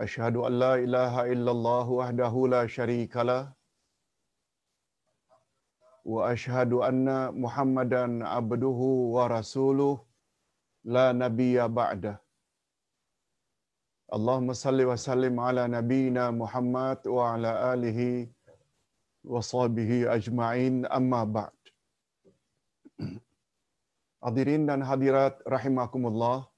أشهد أن لا إله إلا الله وحده لا شريك له وأشهد أن محمدا عبده ورسوله لا نبي بعده اللهم صل وسلم على نبينا محمد وعلى آله وصحبه أجمعين أما بعد Hadirin dan hadirat rahimakumullah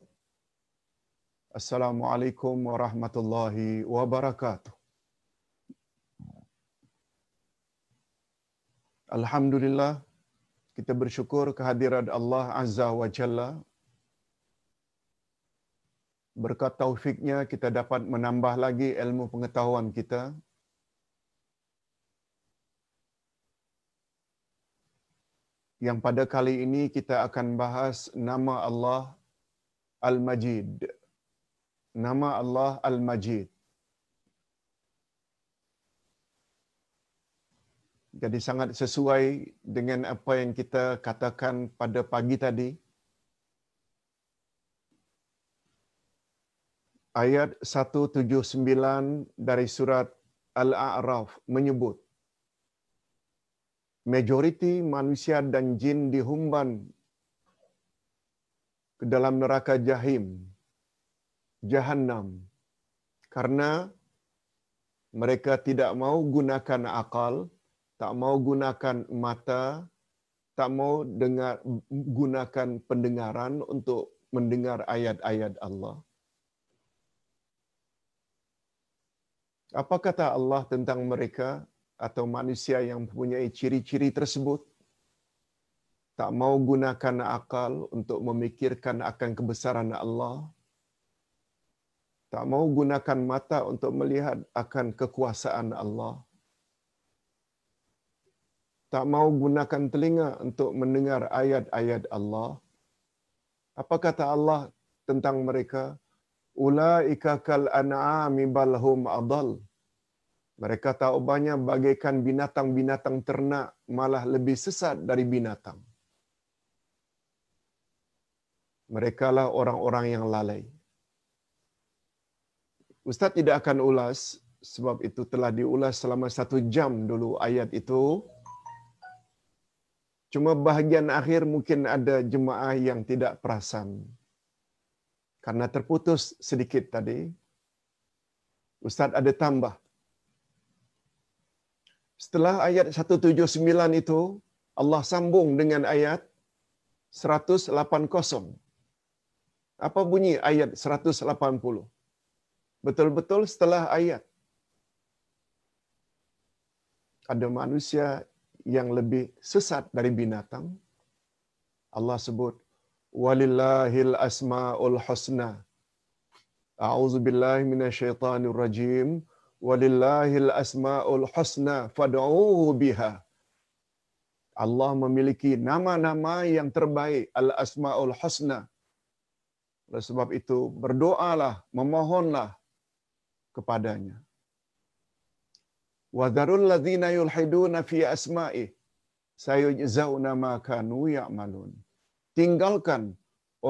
Assalamualaikum warahmatullahi wabarakatuh. Alhamdulillah kita bersyukur kehadiran Allah Azza wa Jalla. Berkat taufiknya kita dapat menambah lagi ilmu pengetahuan kita. Yang pada kali ini kita akan bahas nama Allah Al-Majid nama Allah Al-Majid. Jadi sangat sesuai dengan apa yang kita katakan pada pagi tadi. Ayat 179 dari surat Al-A'raf menyebut majoriti manusia dan jin dihumban ke dalam neraka jahim jahannam karena mereka tidak mau gunakan akal, tak mau gunakan mata, tak mau dengar gunakan pendengaran untuk mendengar ayat-ayat Allah. Apa kata Allah tentang mereka atau manusia yang mempunyai ciri-ciri tersebut? Tak mau gunakan akal untuk memikirkan akan kebesaran Allah, tak mau gunakan mata untuk melihat akan kekuasaan Allah. Tak mau gunakan telinga untuk mendengar ayat-ayat Allah. Apa kata Allah tentang mereka? Ulaika kal an'ami bal hum adall. Mereka tahu bagaikan binatang-binatang ternak malah lebih sesat dari binatang. Mereka lah orang-orang yang lalai. Ustaz tidak akan ulas sebab itu telah diulas selama satu jam dulu ayat itu. Cuma bahagian akhir mungkin ada jemaah yang tidak perasan. Karena terputus sedikit tadi. Ustaz ada tambah. Setelah ayat 179 itu, Allah sambung dengan ayat 180. Apa bunyi ayat 180? Betul-betul setelah ayat. Ada manusia yang lebih sesat dari binatang. Allah sebut, Walillahil asma'ul husna. A'udzu billahi minasyaitonir rajim. Walillahil asma'ul husna fad'uuhu biha. Allah memiliki nama-nama yang terbaik, al-asma'ul husna. Oleh sebab itu, berdoalah, memohonlah kepadanya. Wa dharul ladzina yulhiduna fi asma'i sayujzauna ma kanu ya'malun. Tinggalkan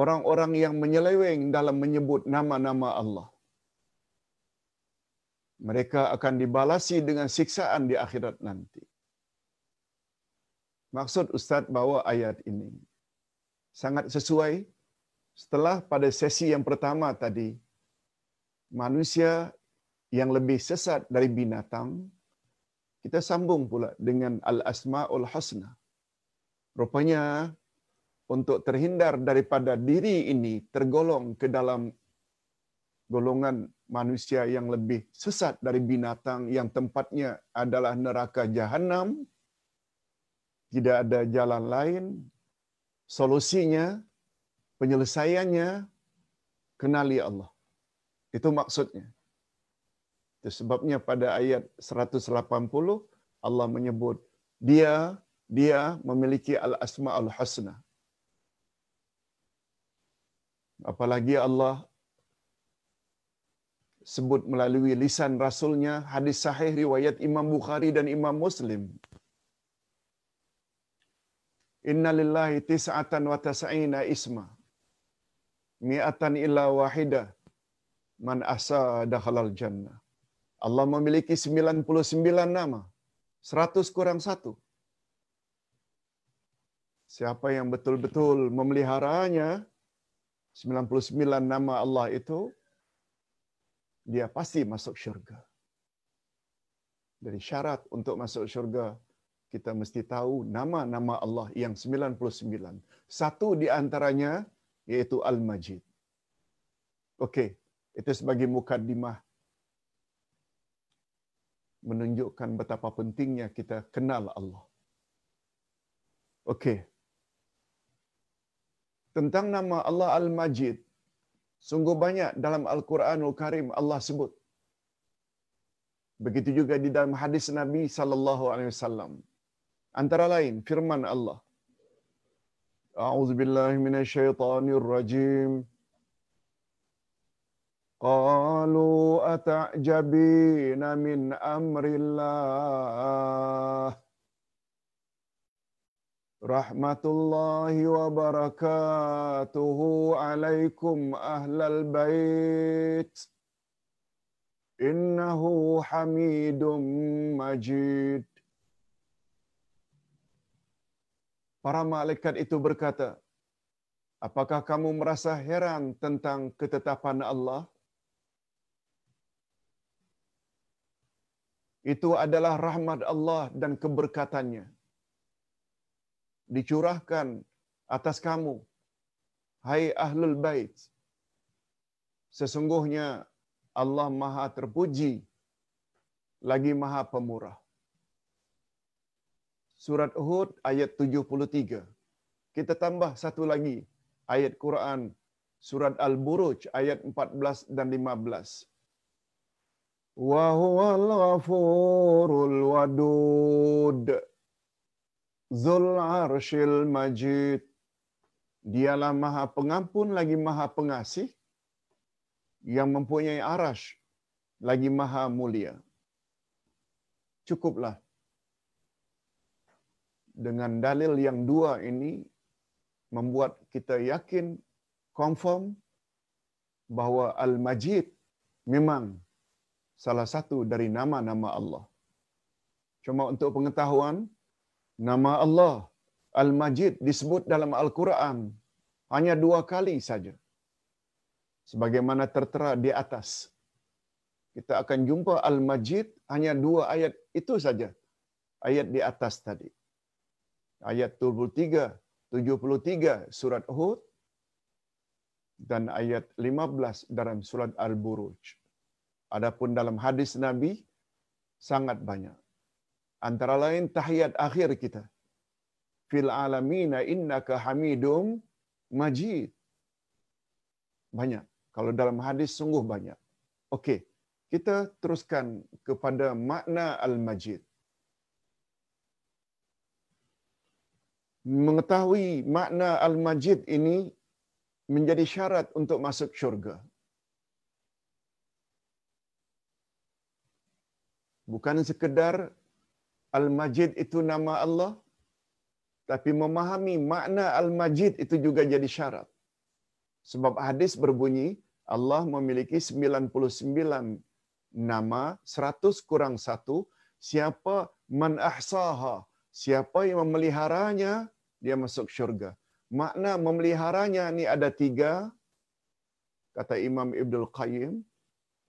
orang-orang yang menyeleweng dalam menyebut nama-nama Allah. Mereka akan dibalasi dengan siksaan di akhirat nanti. Maksud Ustaz bawa ayat ini sangat sesuai setelah pada sesi yang pertama tadi manusia yang lebih sesat dari binatang, kita sambung pula dengan Al-Asma'ul Husna. Rupanya, untuk terhindar daripada diri ini tergolong ke dalam golongan manusia yang lebih sesat dari binatang yang tempatnya adalah neraka jahanam, tidak ada jalan lain, solusinya, penyelesaiannya, kenali Allah. Itu maksudnya. Itu sebabnya pada ayat 180 Allah menyebut dia dia memiliki al-asmaul husna. Apalagi Allah sebut melalui lisan rasulnya hadis sahih riwayat Imam Bukhari dan Imam Muslim. Inna lillahi tis'atan wa tas'ina isma. Mi'atan illa wahida. Man asa dakhalal jannah. Allah memiliki 99 nama. 100 kurang satu. Siapa yang betul-betul memeliharanya, 99 nama Allah itu, dia pasti masuk syurga. Dari syarat untuk masuk syurga, kita mesti tahu nama-nama Allah yang 99. Satu di antaranya yaitu Al-Majid. Okey, itu sebagai mukaddimah menunjukkan betapa pentingnya kita kenal Allah. Okey. Tentang nama Allah Al-Majid, sungguh banyak dalam Al-Quranul Karim Allah sebut. Begitu juga di dalam hadis Nabi sallallahu alaihi wasallam. Antara lain firman Allah. A'udzu billahi minasyaitonir rajim. قالوا أتعجبين من أمر الله رحمة الله وبركاته عليكم أهل البيت إنه حميد مجيد Para malaikat itu berkata, Apakah kamu merasa heran tentang ketetapan Allah? Itu adalah rahmat Allah dan keberkatannya. Dicurahkan atas kamu, hai ahlul bait. Sesungguhnya Allah maha terpuji, lagi maha pemurah. Surat Uhud ayat 73. Kita tambah satu lagi ayat Quran surat Al-Buruj ayat 14 dan 15. Huwal ghafurul wadud Zul arshil majid Dialah maha pengampun lagi maha pengasih yang mempunyai arash lagi maha mulia. Cukuplah. Dengan dalil yang dua ini membuat kita yakin confirm bahawa Al-Majid memang salah satu dari nama-nama Allah. Cuma untuk pengetahuan, nama Allah Al-Majid disebut dalam Al-Quran hanya dua kali saja. Sebagaimana tertera di atas. Kita akan jumpa Al-Majid hanya dua ayat itu saja. Ayat di atas tadi. Ayat 73, 73 surat Hud dan ayat 15 dalam surat Al-Buruj. Adapun dalam hadis Nabi sangat banyak. Antara lain tahiyat akhir kita. Fil alamina innaka hamidum majid. Banyak. Kalau dalam hadis sungguh banyak. Okey, kita teruskan kepada makna al-majid. Mengetahui makna al-majid ini menjadi syarat untuk masuk syurga. Bukan sekedar Al-Majid itu nama Allah, tapi memahami makna Al-Majid itu juga jadi syarat. Sebab hadis berbunyi, Allah memiliki 99 nama, 100 kurang satu, siapa man ahsaha, siapa yang memeliharanya, dia masuk syurga. Makna memeliharanya ni ada tiga, kata Imam Ibn Qayyim,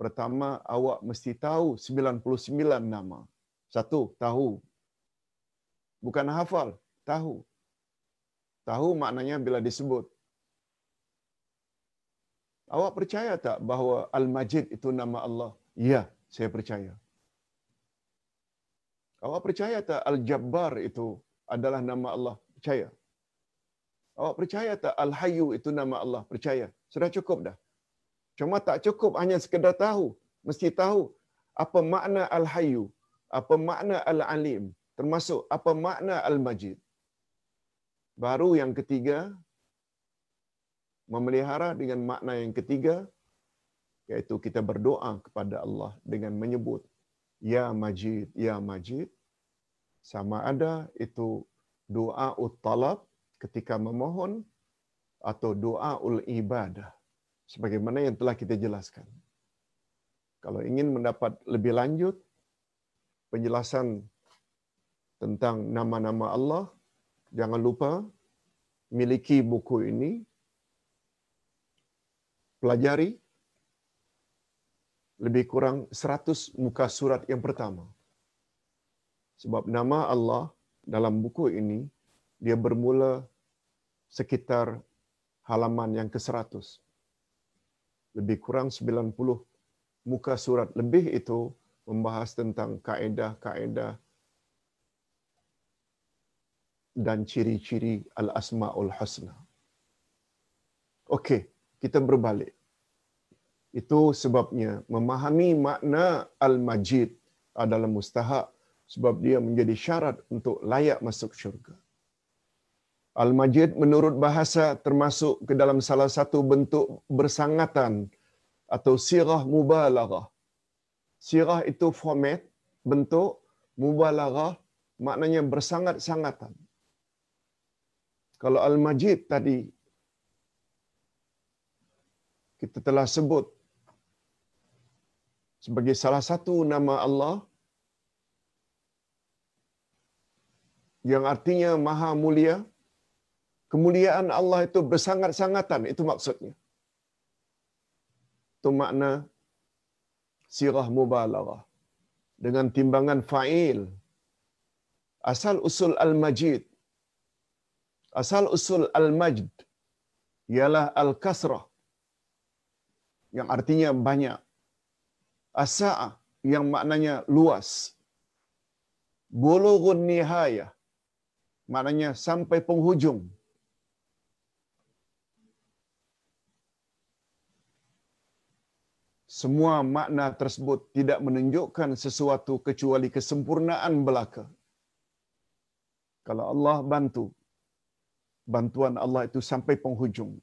Pertama, awak mesti tahu 99 nama. Satu, tahu. Bukan hafal, tahu. Tahu maknanya bila disebut. Awak percaya tak bahawa Al-Majid itu nama Allah? Ya, saya percaya. Awak percaya tak Al-Jabbar itu adalah nama Allah? Percaya. Awak percaya tak Al-Hayyu itu nama Allah? Percaya. Sudah cukup dah. Cuma tak cukup hanya sekedar tahu. Mesti tahu apa makna Al-Hayyu, apa makna Al-Alim, termasuk apa makna Al-Majid. Baru yang ketiga, memelihara dengan makna yang ketiga, iaitu kita berdoa kepada Allah dengan menyebut Ya Majid, Ya Majid. Sama ada itu doa talab ketika memohon atau doa ul ibadah. Sebagaimana yang telah kita jelaskan. Kalau ingin mendapat lebih lanjut penjelasan tentang nama-nama Allah, jangan lupa miliki buku ini, pelajari lebih kurang 100 muka surat yang pertama. Sebab nama Allah dalam buku ini, dia bermula sekitar halaman yang ke-100. Lebih kurang 90 muka surat lebih itu membahas tentang kaedah-kaedah dan ciri-ciri al-asma'ul husna. Okey, kita berbalik. Itu sebabnya memahami makna al-majid adalah mustahak sebab dia menjadi syarat untuk layak masuk syurga. Al-Majid menurut bahasa termasuk ke dalam salah satu bentuk bersangatan atau sirah mubalaghah. Sirah itu format, bentuk, mubalaghah maknanya bersangat-sangatan. Kalau Al-Majid tadi kita telah sebut sebagai salah satu nama Allah yang artinya maha mulia. Kemuliaan Allah itu bersangat-sangatan, itu maksudnya. Itu makna sirah mubalaghah. Dengan timbangan fa'il. Asal usul al-majid. Asal usul al-majd. Ialah al-kasrah. Yang artinya banyak. Asa'ah yang maknanya luas. Bulughun nihayah maknanya sampai penghujung. Semua makna tersebut tidak menunjukkan sesuatu kecuali kesempurnaan belaka. Kalau Allah bantu, bantuan Allah itu sampai penghujung.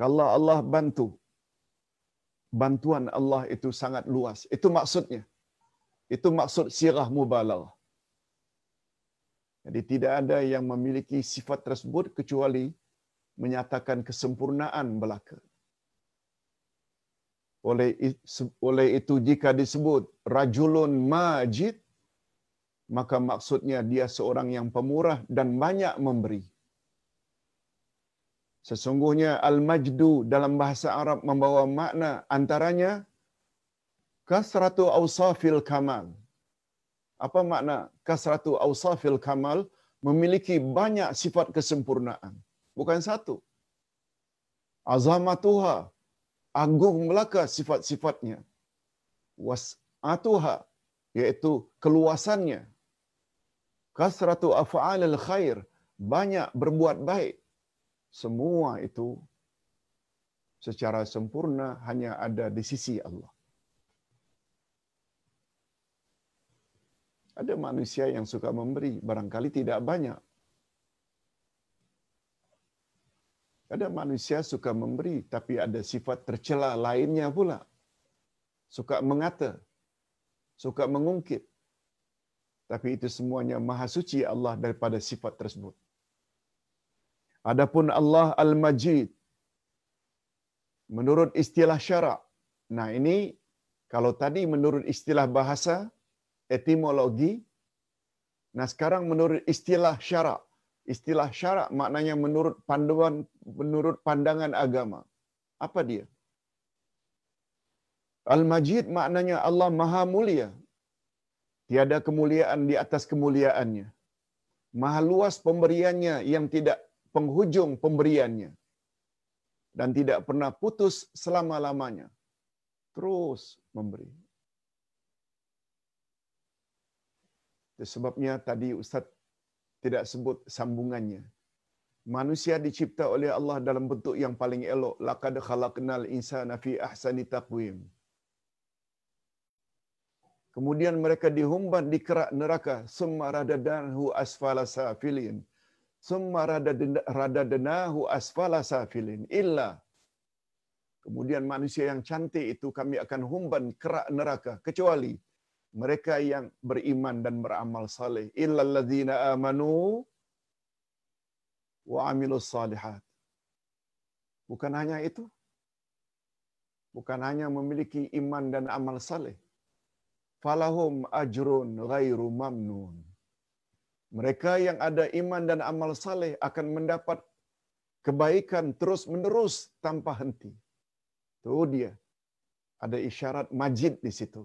Kalau Allah bantu, bantuan Allah itu sangat luas. Itu maksudnya. Itu maksud sirah mubalaghah. Jadi tidak ada yang memiliki sifat tersebut kecuali menyatakan kesempurnaan belaka. Oleh oleh itu jika disebut rajulun majid maka maksudnya dia seorang yang pemurah dan banyak memberi. Sesungguhnya al-majdu dalam bahasa Arab membawa makna antaranya kasratu awsafil kamal. Apa makna kasratu awsafil kamal? Memiliki banyak sifat kesempurnaan. Bukan satu. Azamatuha agung belaka sifat-sifatnya. Wasatuha yaitu keluasannya. Kasratu af'alil khair banyak berbuat baik. Semua itu secara sempurna hanya ada di sisi Allah. Ada manusia yang suka memberi, barangkali tidak banyak. Ada manusia suka memberi, tapi ada sifat tercela lainnya pula. Suka mengata, suka mengungkit. Tapi itu semuanya maha suci Allah daripada sifat tersebut. Adapun Allah Al-Majid, menurut istilah syarak. Nah ini, kalau tadi menurut istilah bahasa, etimologi. Nah sekarang menurut istilah syarak. Istilah syarak maknanya menurut panduan, menurut pandangan agama. Apa dia? Al-Majid maknanya Allah Maha Mulia. Tiada kemuliaan di atas kemuliaannya. Maha luas pemberiannya yang tidak penghujung pemberiannya. Dan tidak pernah putus selama-lamanya. Terus memberi. Sebabnya tadi Ustaz tidak sebut sambungannya. Manusia dicipta oleh Allah dalam bentuk yang paling elok. Laqad khalaqnal insana fi ahsani taqwim. Kemudian mereka dihumban di kerak neraka. Summa radadanahu asfala safilin. Summa radadanahu asfala safilin. Illa. Kemudian manusia yang cantik itu kami akan humban kerak neraka. Kecuali mereka yang beriman dan beramal saleh. Illa alladzina amanu wa amilus salihat. Bukan hanya itu. Bukan hanya memiliki iman dan amal saleh falahum ajrun ghairu mamnun. Mereka yang ada iman dan amal saleh akan mendapat kebaikan terus menerus tanpa henti. Itu dia. Ada isyarat majid di situ.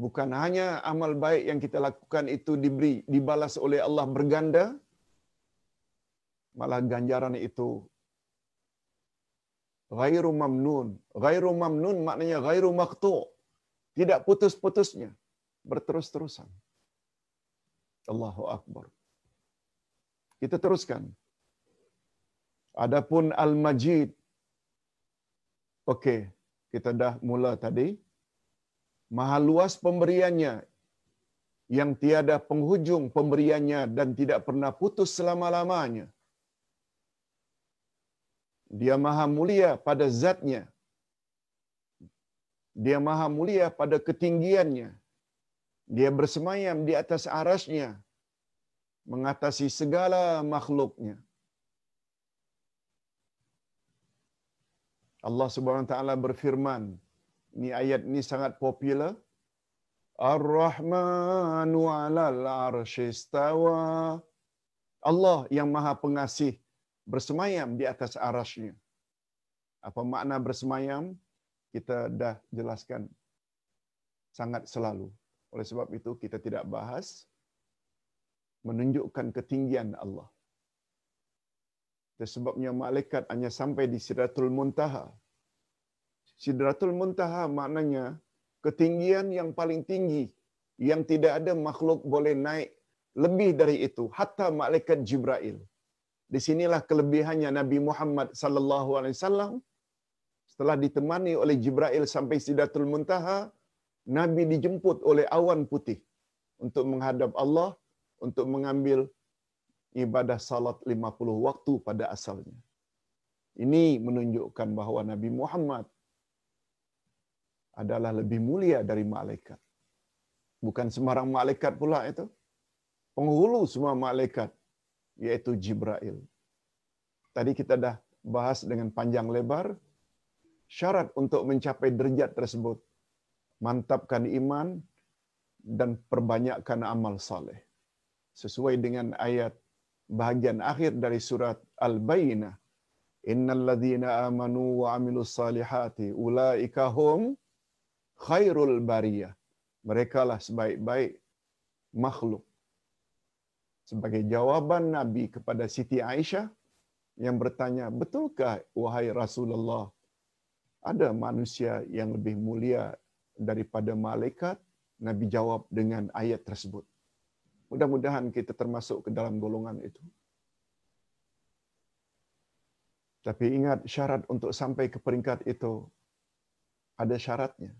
Bukan hanya amal baik yang kita lakukan itu diberi, dibalas oleh Allah berganda, malah ganjaran itu ghairu mamnun. Ghairu mamnun maknanya ghairu maqtu. Tidak putus-putusnya. Berterus-terusan. Allahu Akbar. Kita teruskan. Adapun Al-Majid. Okey, kita dah mula tadi. Maha luas pemberiannya yang tiada penghujung pemberiannya dan tidak pernah putus selama-lamanya. Dia maha mulia pada zatnya. Dia maha mulia pada ketinggiannya. Dia bersemayam di atas arasnya. Mengatasi segala makhluknya. Allah subhanahu wa ta'ala berfirman. Ini ayat ini sangat popular. Ar-Rahmanu alal arshistawa. Allah yang maha pengasih bersemayam di atas arasnya. Apa makna bersemayam? Kita dah jelaskan sangat selalu. Oleh sebab itu kita tidak bahas menunjukkan ketinggian Allah. Sebabnya malaikat hanya sampai di Sidratul Muntaha. Sidratul Muntaha maknanya ketinggian yang paling tinggi yang tidak ada makhluk boleh naik lebih dari itu hatta malaikat Jibril. Di sinilah kelebihannya Nabi Muhammad sallallahu alaihi wasallam setelah ditemani oleh Jibril sampai Sidratul Muntaha, Nabi dijemput oleh awan putih untuk menghadap Allah untuk mengambil ibadah salat 50 waktu pada asalnya. Ini menunjukkan bahawa Nabi Muhammad adalah lebih mulia dari malaikat. Bukan sembarang malaikat pula itu. Penghulu semua malaikat yaitu Jibril. Tadi kita dah bahas dengan panjang lebar syarat untuk mencapai derajat tersebut mantapkan iman dan perbanyakkan amal saleh. Sesuai dengan ayat bahagian akhir dari surat Al-Bayyinah. Innal ladzina amanu wa amilus salihati ulaika hum khairul bariyah. Mereka lah sebaik-baik makhluk sebagai jawaban Nabi kepada Siti Aisyah yang bertanya, betulkah wahai Rasulullah ada manusia yang lebih mulia daripada malaikat? Nabi jawab dengan ayat tersebut. Mudah-mudahan kita termasuk ke dalam golongan itu. Tapi ingat syarat untuk sampai ke peringkat itu ada syaratnya.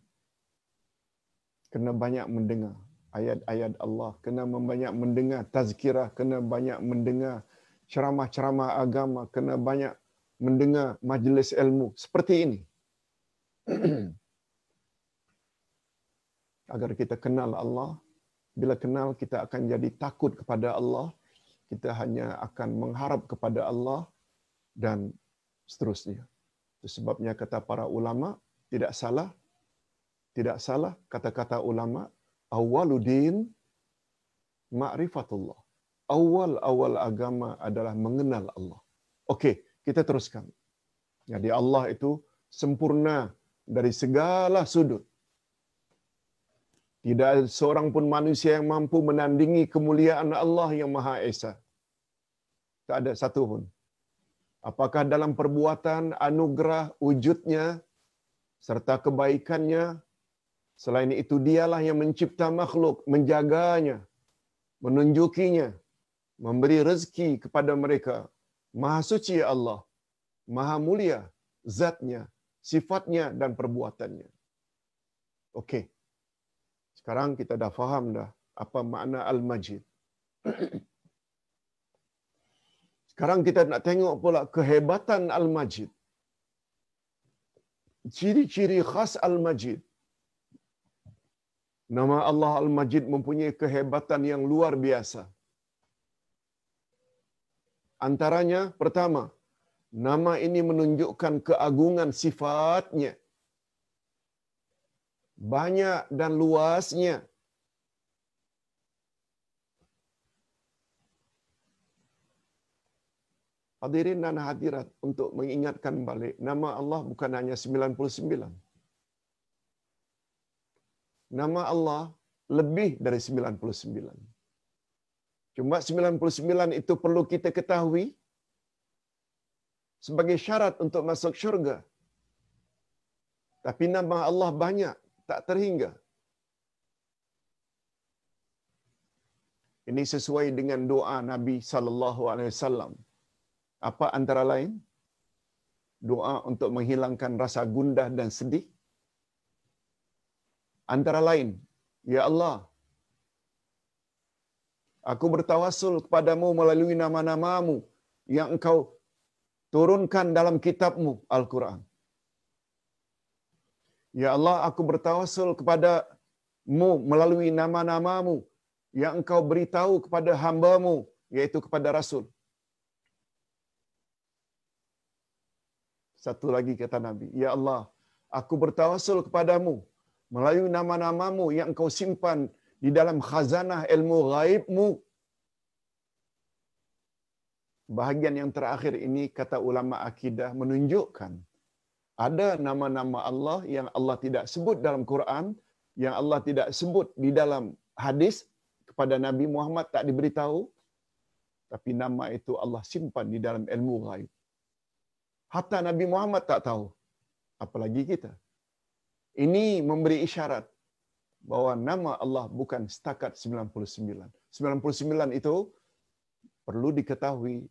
Kena banyak mendengar ayat-ayat Allah, kena banyak mendengar tazkirah, kena banyak mendengar ceramah-ceramah agama, kena banyak mendengar majlis ilmu seperti ini. Agar kita kenal Allah, bila kenal kita akan jadi takut kepada Allah, kita hanya akan mengharap kepada Allah dan seterusnya. Itu sebabnya kata para ulama tidak salah tidak salah kata-kata ulama awaludin ma'rifatullah. Awal-awal agama adalah mengenal Allah. Okey, kita teruskan. Jadi Allah itu sempurna dari segala sudut. Tidak ada seorang pun manusia yang mampu menandingi kemuliaan Allah yang Maha Esa. Tak ada satu pun. Apakah dalam perbuatan, anugerah, wujudnya, serta kebaikannya, Selain itu dialah yang mencipta makhluk, menjaganya, menunjukinya, memberi rezeki kepada mereka. Maha suci Allah, maha mulia zatnya, sifatnya dan perbuatannya. Okey. Sekarang kita dah faham dah apa makna Al-Majid. Sekarang kita nak tengok pula kehebatan Al-Majid. Ciri-ciri khas Al-Majid. Nama Allah Al-Majid mempunyai kehebatan yang luar biasa. Antaranya pertama, nama ini menunjukkan keagungan sifatnya. Banyak dan luasnya. Hadirin dan hadirat untuk mengingatkan balik, nama Allah bukan hanya 99. Nama Allah lebih dari 99. Cuma 99 itu perlu kita ketahui sebagai syarat untuk masuk syurga. Tapi nama Allah banyak, tak terhingga. Ini sesuai dengan doa Nabi sallallahu alaihi wasallam. Apa antara lain? Doa untuk menghilangkan rasa gundah dan sedih. Antara lain, Ya Allah, aku bertawasul kepadamu melalui nama-namamu yang engkau turunkan dalam kitabmu Al-Quran. Ya Allah, aku bertawasul kepadamu melalui nama-namamu yang engkau beritahu kepada hambamu, yaitu kepada Rasul. Satu lagi kata Nabi, Ya Allah, aku bertawasul kepadamu melalui nama-namamu yang engkau simpan di dalam khazanah ilmu gaibmu. Bahagian yang terakhir ini kata ulama akidah menunjukkan ada nama-nama Allah yang Allah tidak sebut dalam Quran, yang Allah tidak sebut di dalam hadis kepada Nabi Muhammad tak diberitahu, tapi nama itu Allah simpan di dalam ilmu gaib. Hatta Nabi Muhammad tak tahu, apalagi kita. Ini memberi isyarat bahawa nama Allah bukan setakat 99. 99 itu perlu diketahui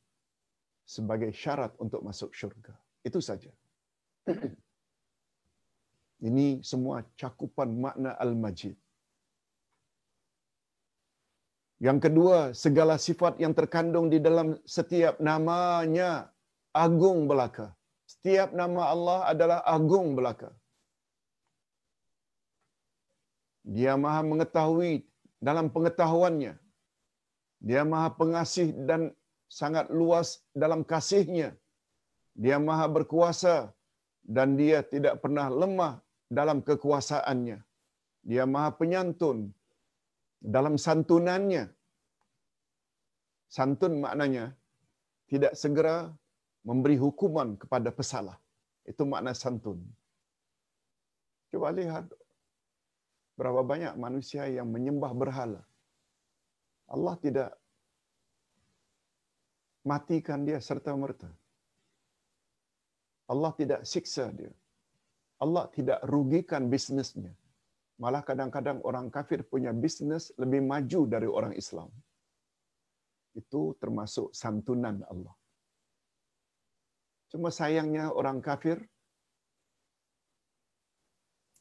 sebagai syarat untuk masuk syurga. Itu saja. Ini semua cakupan makna Al-Majid. Yang kedua, segala sifat yang terkandung di dalam setiap namanya agung belaka. Setiap nama Allah adalah agung belaka. Dia maha mengetahui dalam pengetahuannya. Dia maha pengasih dan sangat luas dalam kasihnya. Dia maha berkuasa dan dia tidak pernah lemah dalam kekuasaannya. Dia maha penyantun dalam santunannya. Santun maknanya tidak segera memberi hukuman kepada pesalah. Itu makna santun. Coba lihat berapa banyak manusia yang menyembah berhala. Allah tidak matikan dia serta merta. Allah tidak siksa dia. Allah tidak rugikan bisnesnya. Malah kadang-kadang orang kafir punya bisnes lebih maju dari orang Islam. Itu termasuk santunan Allah. Cuma sayangnya orang kafir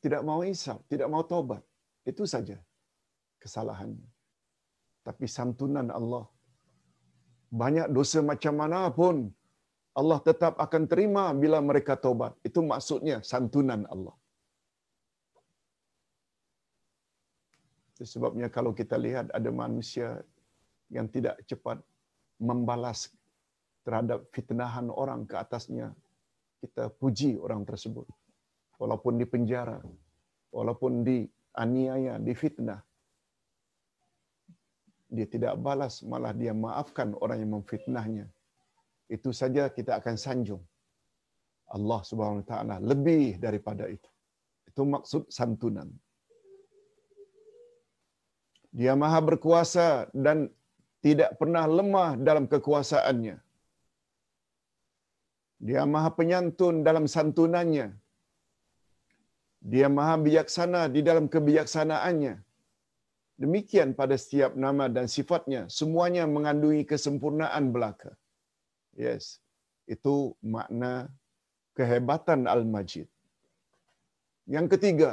tidak mau isap, tidak mau tobat. Itu saja kesalahannya. Tapi santunan Allah. Banyak dosa macam mana pun Allah tetap akan terima bila mereka tobat. Itu maksudnya santunan Allah. Itu sebabnya kalau kita lihat ada manusia yang tidak cepat membalas terhadap fitnahan orang ke atasnya, kita puji orang tersebut. Walaupun di penjara, walaupun di aniaya, difitnah. Dia tidak balas, malah dia maafkan orang yang memfitnahnya. Itu saja kita akan sanjung. Allah Subhanahu wa taala lebih daripada itu. Itu maksud santunan. Dia maha berkuasa dan tidak pernah lemah dalam kekuasaannya. Dia maha penyantun dalam santunannya. Dia maha bijaksana di dalam kebijaksanaannya. Demikian pada setiap nama dan sifatnya. Semuanya mengandungi kesempurnaan belaka. Yes. Itu makna kehebatan Al-Majid. Yang ketiga,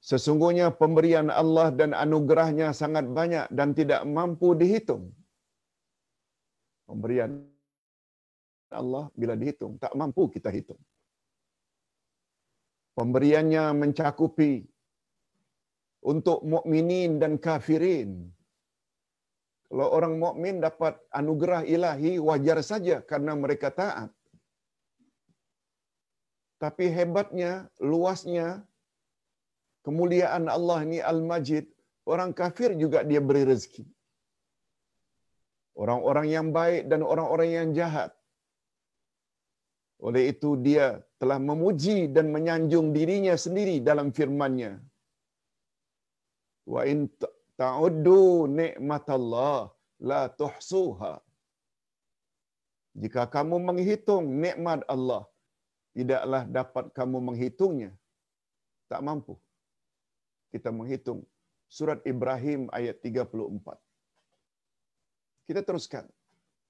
sesungguhnya pemberian Allah dan anugerahnya sangat banyak dan tidak mampu dihitung. Pemberian Allah bila dihitung, tak mampu kita hitung. Pemberiannya mencakupi untuk mukminin dan kafirin. Kalau orang mukmin dapat anugerah ilahi wajar saja karena mereka taat. Tapi hebatnya, luasnya kemuliaan Allah ini Al-Majid, orang kafir juga dia beri rezeki. Orang-orang yang baik dan orang-orang yang jahat. Oleh itu dia telah memuji dan menyanjung dirinya sendiri dalam firman-Nya. Wa in ta'uddu ni'matallah la tuhsuha. Jika kamu menghitung nikmat Allah, tidaklah dapat kamu menghitungnya. Tak mampu. Kita menghitung surat Ibrahim ayat 34. Kita teruskan.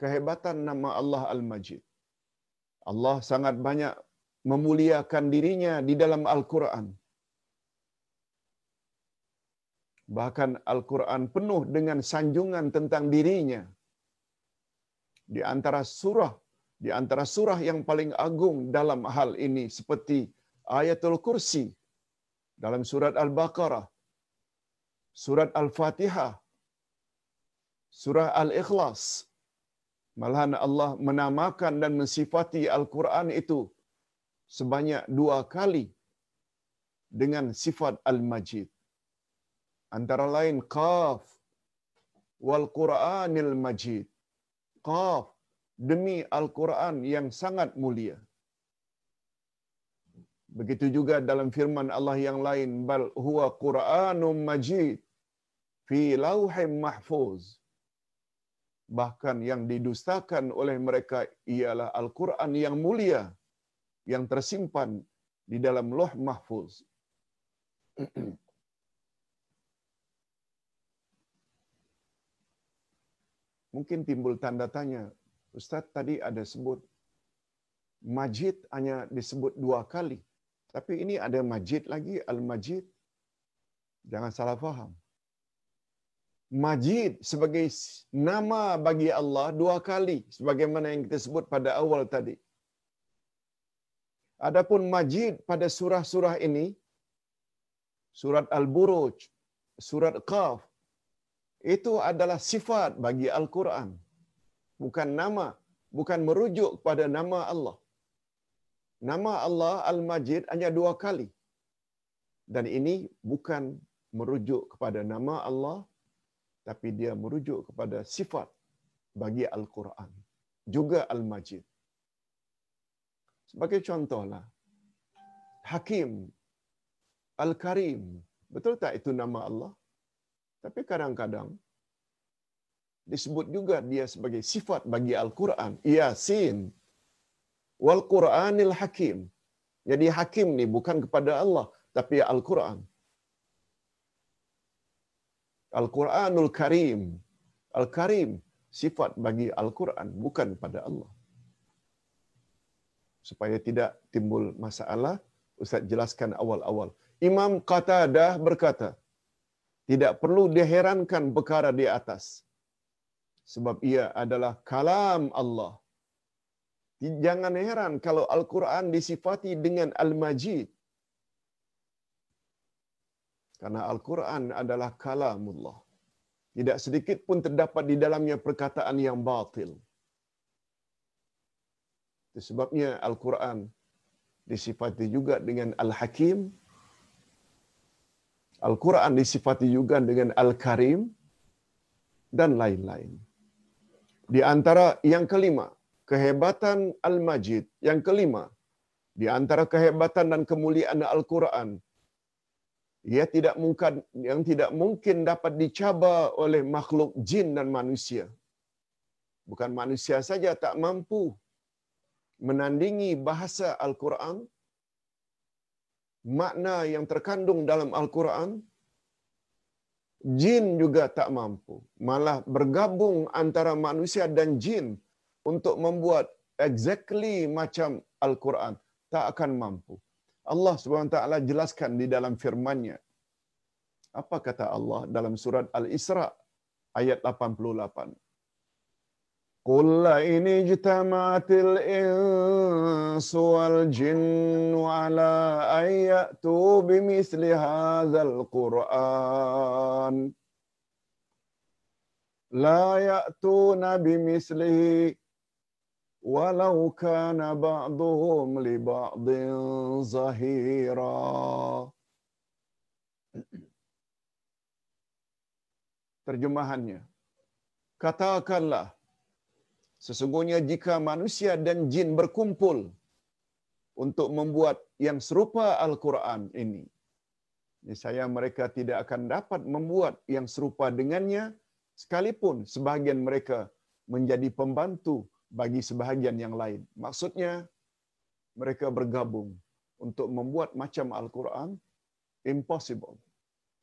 Kehebatan nama Allah Al-Majid. Allah sangat banyak memuliakan dirinya di dalam Al-Quran. Bahkan Al-Quran penuh dengan sanjungan tentang dirinya. Di antara surah, di antara surah yang paling agung dalam hal ini seperti Ayatul Kursi dalam surat Al-Baqarah, surat Al-Fatihah, surah Al-Ikhlas. Malahan Allah menamakan dan mensifati Al-Quran itu sebanyak dua kali dengan sifat Al-Majid antara lain qaf wal Qur'anil Majid. Qaf demi Al-Quran yang sangat mulia. Begitu juga dalam firman Allah yang lain bal huwa Qur'anum Majid fi lauhim mahfuz. Bahkan yang didustakan oleh mereka ialah Al-Quran yang mulia yang tersimpan di dalam loh mahfuz. mungkin timbul tanda tanya. Ustaz tadi ada sebut Majid hanya disebut dua kali. Tapi ini ada Majid lagi, Al-Majid. Jangan salah faham. Majid sebagai nama bagi Allah dua kali. Sebagaimana yang kita sebut pada awal tadi. Adapun Majid pada surah-surah ini, surat Al-Buruj, surat Qaf, itu adalah sifat bagi Al-Quran. Bukan nama, bukan merujuk kepada nama Allah. Nama Allah Al-Majid hanya dua kali. Dan ini bukan merujuk kepada nama Allah, tapi dia merujuk kepada sifat bagi Al-Quran. Juga Al-Majid. Sebagai contohlah, Hakim, Al-Karim. Betul tak itu nama Allah? Tapi kadang-kadang disebut juga dia sebagai sifat bagi Al-Quran. Yasin. Wal Quranil Hakim. Jadi hakim ni bukan kepada Allah, tapi Al-Quran. Al-Quranul Karim. Al-Karim, sifat bagi Al-Quran, bukan pada Allah. Supaya tidak timbul masalah, Ustaz jelaskan awal-awal. Imam Qatadah berkata, tidak perlu diherankan perkara di atas. Sebab ia adalah kalam Allah. Jangan heran kalau Al-Quran disifati dengan Al-Majid. Karena Al-Quran adalah kalamullah. Tidak sedikit pun terdapat di dalamnya perkataan yang batil. Sebabnya Al-Quran disifati juga dengan Al-Hakim, Al-Quran disifati juga dengan Al-Karim dan lain-lain. Di antara yang kelima, kehebatan Al-Majid. Yang kelima, di antara kehebatan dan kemuliaan Al-Quran, ia tidak mungkin yang tidak mungkin dapat dicabar oleh makhluk jin dan manusia. Bukan manusia saja tak mampu menandingi bahasa Al-Quran, makna yang terkandung dalam Al-Quran, jin juga tak mampu. Malah bergabung antara manusia dan jin untuk membuat exactly macam Al-Quran. Tak akan mampu. Allah SWT jelaskan di dalam firman-Nya. Apa kata Allah dalam surat Al-Isra ayat 88? قل إن اجتمعت الإنس والجن على أن يأتوا بمثل هذا القرآن لا يأتون بمثله ولو كان بعضهم لبعض ظهيرا Terjemahannya Katakanlah Sesungguhnya jika manusia dan jin berkumpul untuk membuat yang serupa Al-Quran ini, saya mereka tidak akan dapat membuat yang serupa dengannya sekalipun sebahagian mereka menjadi pembantu bagi sebahagian yang lain. Maksudnya mereka bergabung untuk membuat macam Al-Quran impossible.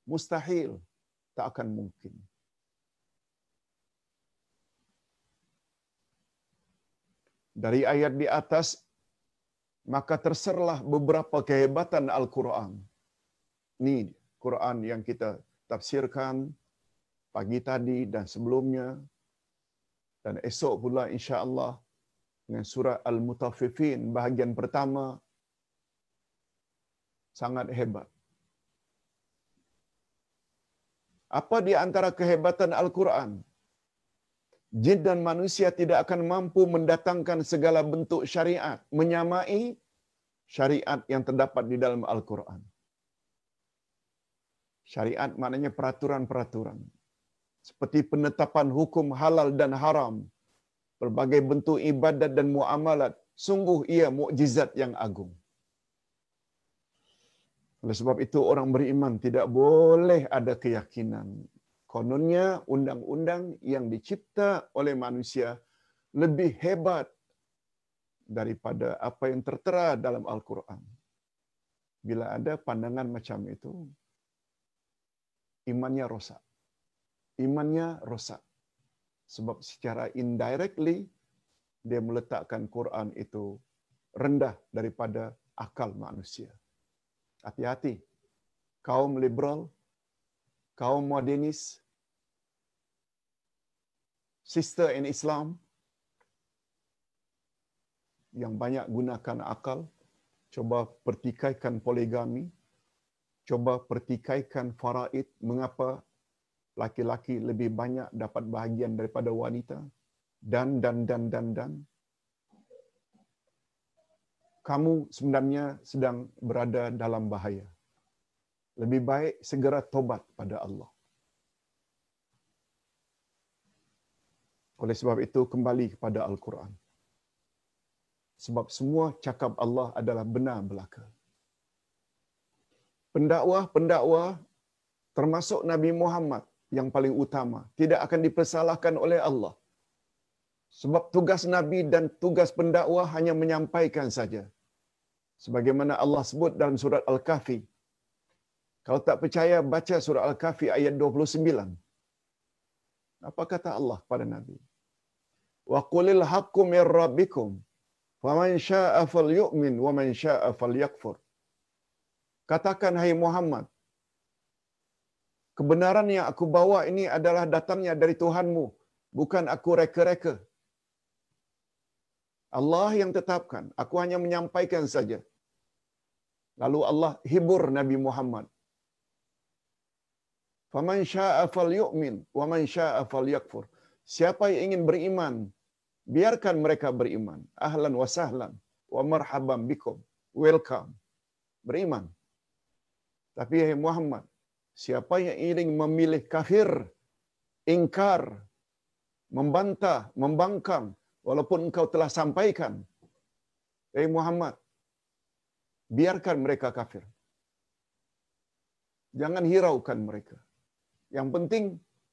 Mustahil. Tak akan mungkin. dari ayat di atas maka terserlah beberapa kehebatan Al-Quran. Ini Quran yang kita tafsirkan pagi tadi dan sebelumnya dan esok pula insya-Allah dengan surah Al-Mutaffifin bahagian pertama sangat hebat. Apa di antara kehebatan Al-Quran? jin dan manusia tidak akan mampu mendatangkan segala bentuk syariat menyamai syariat yang terdapat di dalam Al-Quran. Syariat maknanya peraturan-peraturan. Seperti penetapan hukum halal dan haram. Berbagai bentuk ibadat dan muamalat. Sungguh ia mukjizat yang agung. Oleh sebab itu orang beriman tidak boleh ada keyakinan kononnya undang-undang yang dicipta oleh manusia lebih hebat daripada apa yang tertera dalam Al-Quran. Bila ada pandangan macam itu, imannya rosak. Imannya rosak. Sebab secara indirectly, dia meletakkan Quran itu rendah daripada akal manusia. Hati-hati. Kaum liberal kaum modernis, sister in Islam yang banyak gunakan akal, coba pertikaikan poligami, coba pertikaikan faraid, mengapa laki-laki lebih banyak dapat bahagian daripada wanita, dan, dan, dan, dan, dan. Kamu sebenarnya sedang berada dalam bahaya lebih baik segera tobat pada Allah. Oleh sebab itu kembali kepada Al-Quran. Sebab semua cakap Allah adalah benar belaka. Pendakwah-pendakwah termasuk Nabi Muhammad yang paling utama tidak akan dipersalahkan oleh Allah. Sebab tugas Nabi dan tugas pendakwah hanya menyampaikan saja. Sebagaimana Allah sebut dalam surat Al-Kahfi kalau tak percaya, baca surah Al-Kahfi ayat 29. Apa kata Allah pada Nabi? Wa qulil haqqu min rabbikum. Faman syaa'a falyu'min wa man syaa'a falyakfur. Katakan hai Muhammad, kebenaran yang aku bawa ini adalah datangnya dari Tuhanmu, bukan aku reka-reka. Allah yang tetapkan, aku hanya menyampaikan saja. Lalu Allah hibur Nabi Muhammad. Faman syaa'a falyu'min wa man syaa'a falyakfur. Siapa yang ingin beriman, biarkan mereka beriman. Ahlan wa sahlan wa marhaban bikum. Welcome. Beriman. Tapi hai Muhammad, siapa yang ingin memilih kafir, ingkar, membantah, membangkang walaupun engkau telah sampaikan, hai Muhammad, biarkan mereka kafir. Jangan hiraukan mereka. Yang penting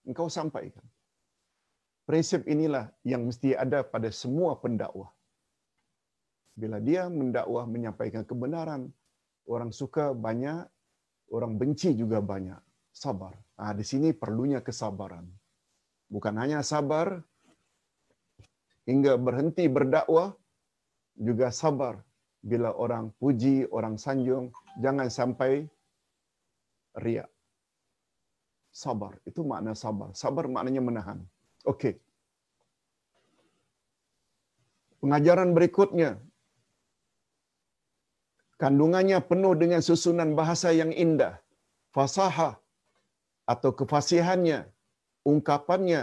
engkau sampaikan. Prinsip inilah yang mesti ada pada semua pendakwah. Bila dia mendakwah menyampaikan kebenaran, orang suka banyak, orang benci juga banyak. Sabar. Nah, di sini perlunya kesabaran. Bukan hanya sabar hingga berhenti berdakwah, juga sabar bila orang puji, orang sanjung, jangan sampai riak. Sabar. Itu makna sabar. Sabar maknanya menahan. Okey. Pengajaran berikutnya. Kandungannya penuh dengan susunan bahasa yang indah. Fasahah atau kefasihannya, ungkapannya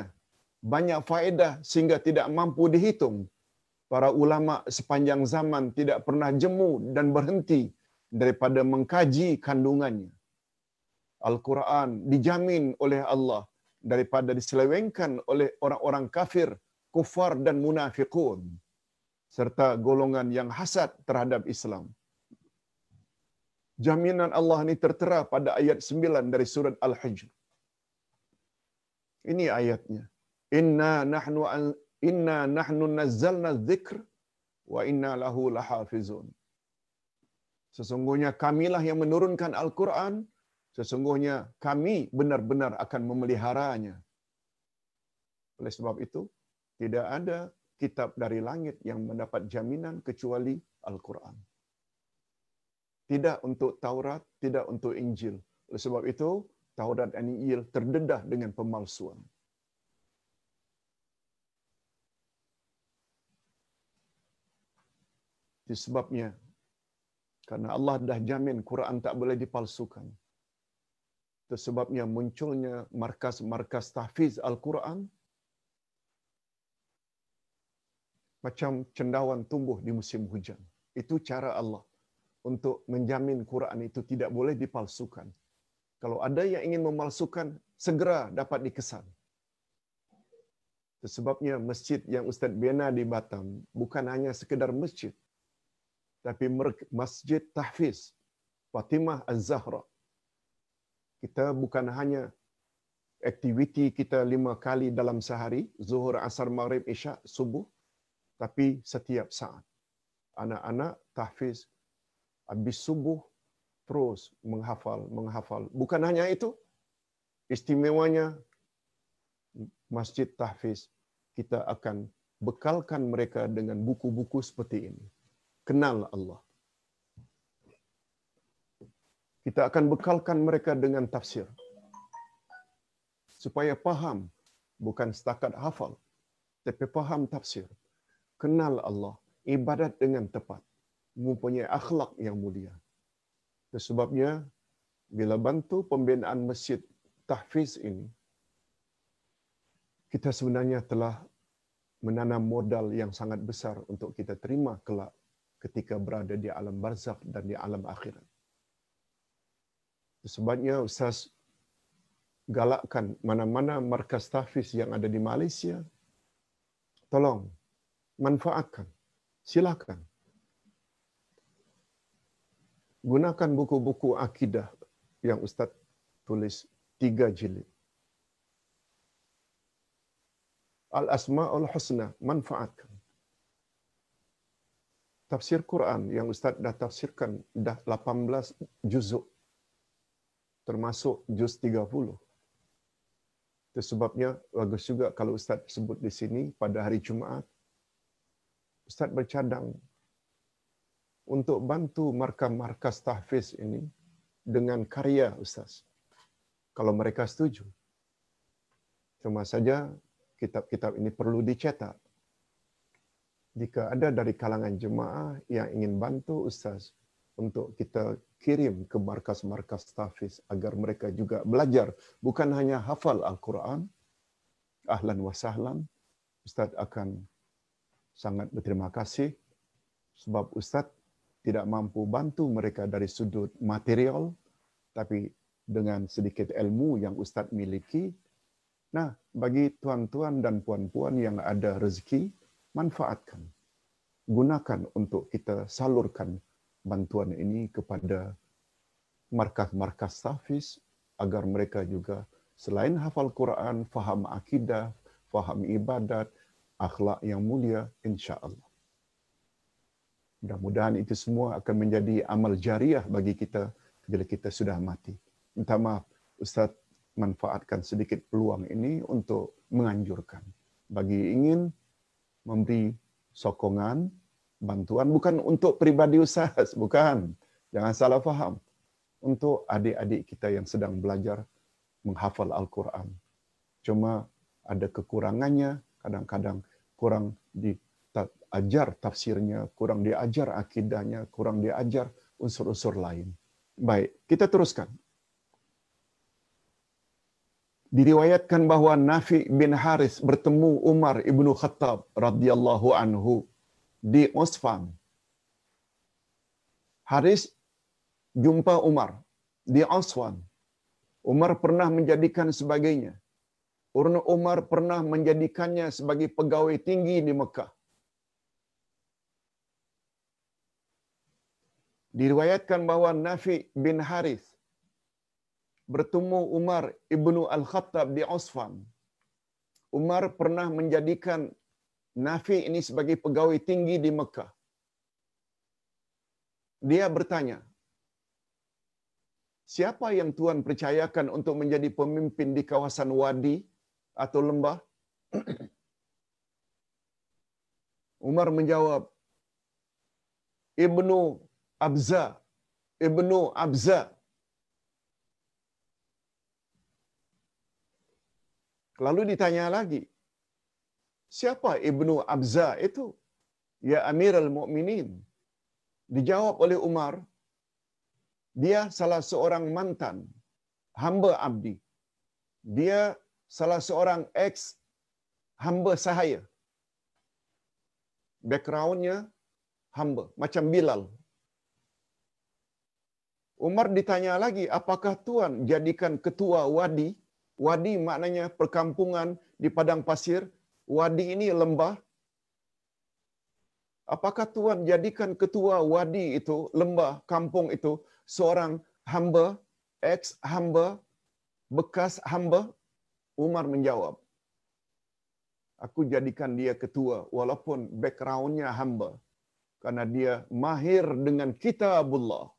banyak faedah sehingga tidak mampu dihitung. Para ulama sepanjang zaman tidak pernah jemu dan berhenti daripada mengkaji kandungannya. Al-Quran dijamin oleh Allah daripada diselewengkan oleh orang-orang kafir, kufar dan munafiqun serta golongan yang hasad terhadap Islam. Jaminan Allah ini tertera pada ayat 9 dari surat Al-Hijr. Ini ayatnya. Inna nahnu inna nahnu nazzalna dzikr wa inna lahu lahafizun. Sesungguhnya kamilah yang menurunkan Al-Quran, sesungguhnya kami benar-benar akan memeliharanya. Oleh sebab itu, tidak ada kitab dari langit yang mendapat jaminan kecuali Al-Quran. Tidak untuk Taurat, tidak untuk Injil. Oleh sebab itu, Taurat dan Injil terdedah dengan pemalsuan. Itu sebabnya karena Allah dah jamin Quran tak boleh dipalsukan. Sebabnya munculnya markas-markas tahfiz Al-Quran macam cendawan tumbuh di musim hujan. Itu cara Allah untuk menjamin Quran itu tidak boleh dipalsukan. Kalau ada yang ingin memalsukan, segera dapat dikesan. Sebabnya masjid yang Ustaz bina di Batam bukan hanya sekedar masjid, tapi masjid tahfiz Fatimah Az-Zahra. Kita bukan hanya aktiviti kita lima kali dalam sehari, zuhur, asar, maghrib, isyak, subuh, tapi setiap saat. Anak-anak tahfiz habis subuh terus menghafal, menghafal. Bukan hanya itu, istimewanya masjid tahfiz kita akan bekalkan mereka dengan buku-buku seperti ini. Kenal Allah. Kita akan bekalkan mereka dengan tafsir. Supaya faham, bukan setakat hafal, tapi faham tafsir kenal Allah, ibadat dengan tepat, mempunyai akhlak yang mulia. Sebabnya, bila bantu pembinaan masjid tahfiz ini, kita sebenarnya telah menanam modal yang sangat besar untuk kita terima kelak ketika berada di alam barzakh dan di alam akhirat. Sebabnya Ustaz galakkan mana-mana markas tahfiz yang ada di Malaysia, tolong manfaatkan. Silakan. Gunakan buku-buku akidah yang Ustaz tulis tiga jilid. Al-Asma'ul Husna, manfaatkan. Tafsir Quran yang Ustaz dah tafsirkan dah 18 juzuk. Termasuk juz 30. Itu sebabnya bagus juga kalau Ustaz sebut di sini pada hari Jumaat Ustaz bercadang untuk bantu markas-markas tahfiz ini dengan karya Ustaz. Kalau mereka setuju. Cuma saja kitab-kitab ini perlu dicetak. Jika ada dari kalangan jemaah yang ingin bantu Ustaz untuk kita kirim ke markas-markas tahfiz agar mereka juga belajar bukan hanya hafal Al-Quran, ahlan wa sahlan, Ustaz akan sangat berterima kasih sebab Ustaz tidak mampu bantu mereka dari sudut material tapi dengan sedikit ilmu yang Ustaz miliki. Nah, bagi tuan-tuan dan puan-puan yang ada rezeki, manfaatkan. Gunakan untuk kita salurkan bantuan ini kepada markas-markas tafis agar mereka juga selain hafal Quran, faham akidah, faham ibadat, akhlak yang mulia insya-Allah. Mudah-mudahan itu semua akan menjadi amal jariah bagi kita bila kita sudah mati. Minta maaf Ustaz manfaatkan sedikit peluang ini untuk menganjurkan bagi ingin memberi sokongan bantuan bukan untuk pribadi ustaz, bukan. Jangan salah faham. Untuk adik-adik kita yang sedang belajar menghafal Al-Quran. Cuma ada kekurangannya, kadang-kadang kurang diajar tafsirnya, kurang diajar akidahnya, kurang diajar unsur-unsur lain. Baik, kita teruskan. Diriwayatkan bahawa Nafi bin Haris bertemu Umar ibnu Khattab radhiyallahu anhu di Usfan. Haris jumpa Umar di Usfan. Umar pernah menjadikan sebagainya. Umar pernah menjadikannya sebagai pegawai tinggi di Mekah. Diriwayatkan bahawa Nafi bin Haris bertemu Umar ibnu Al-Khattab di Usfan. Umar pernah menjadikan Nafi ini sebagai pegawai tinggi di Mekah. Dia bertanya, siapa yang Tuhan percayakan untuk menjadi pemimpin di kawasan wadi atau lembah? Umar menjawab, Ibnu Abza, Ibnu Abza. Lalu ditanya lagi, siapa Ibnu Abza itu? Ya Amir al-Mu'minin. Dijawab oleh Umar, dia salah seorang mantan hamba abdi. Dia salah seorang ex hamba sahaya. Backgroundnya hamba, macam Bilal. Umar ditanya lagi, apakah Tuan jadikan ketua wadi? Wadi maknanya perkampungan di padang pasir. Wadi ini lembah. Apakah Tuan jadikan ketua wadi itu, lembah, kampung itu, seorang hamba, ex hamba, bekas hamba? Umar menjawab, aku jadikan dia ketua walaupun backgroundnya hamba. Karena dia mahir dengan kitabullah.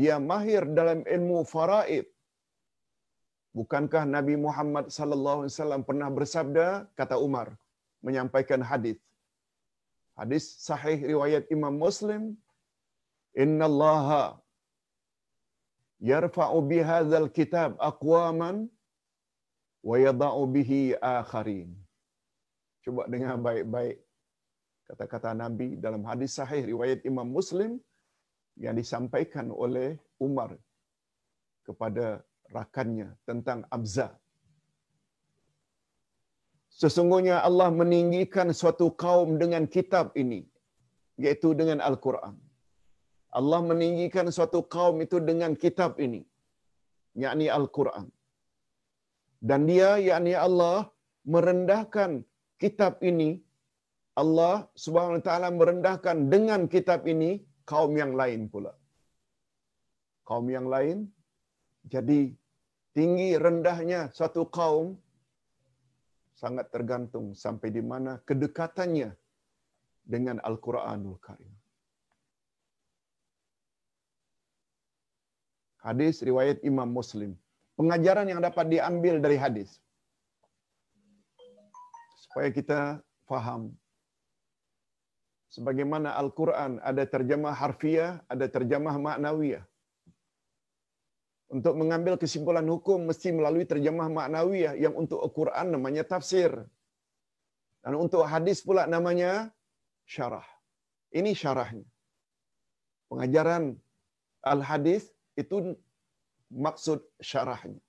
Dia mahir dalam ilmu faraid. Bukankah Nabi Muhammad sallallahu alaihi wasallam pernah bersabda kata Umar menyampaikan hadis. Hadis sahih riwayat Imam Muslim, "Inna Allah yarfa'u bihadzal kitab aqwaman wa yada'u bihi akharin." Coba dengar baik-baik kata-kata Nabi dalam hadis sahih riwayat Imam Muslim yang disampaikan oleh Umar kepada rakannya tentang Abza. Sesungguhnya Allah meninggikan suatu kaum dengan kitab ini, yaitu dengan Al-Quran. Allah meninggikan suatu kaum itu dengan kitab ini, yakni Al-Quran. Dan dia, yakni Allah, merendahkan kitab ini, Allah subhanahu wa ta'ala merendahkan dengan kitab ini kaum yang lain pula. Kaum yang lain, jadi tinggi rendahnya suatu kaum sangat tergantung sampai di mana kedekatannya dengan Al-Quranul Karim. Hadis riwayat Imam Muslim. Pengajaran yang dapat diambil dari hadis. Supaya kita faham. Sebagaimana Al-Quran ada terjemah harfiah, ada terjemah maknawiyah untuk mengambil kesimpulan hukum mesti melalui terjemah maknawiyah yang untuk Al-Quran namanya tafsir. Dan untuk hadis pula namanya syarah. Ini syarahnya. Pengajaran Al-Hadis itu maksud syarahnya.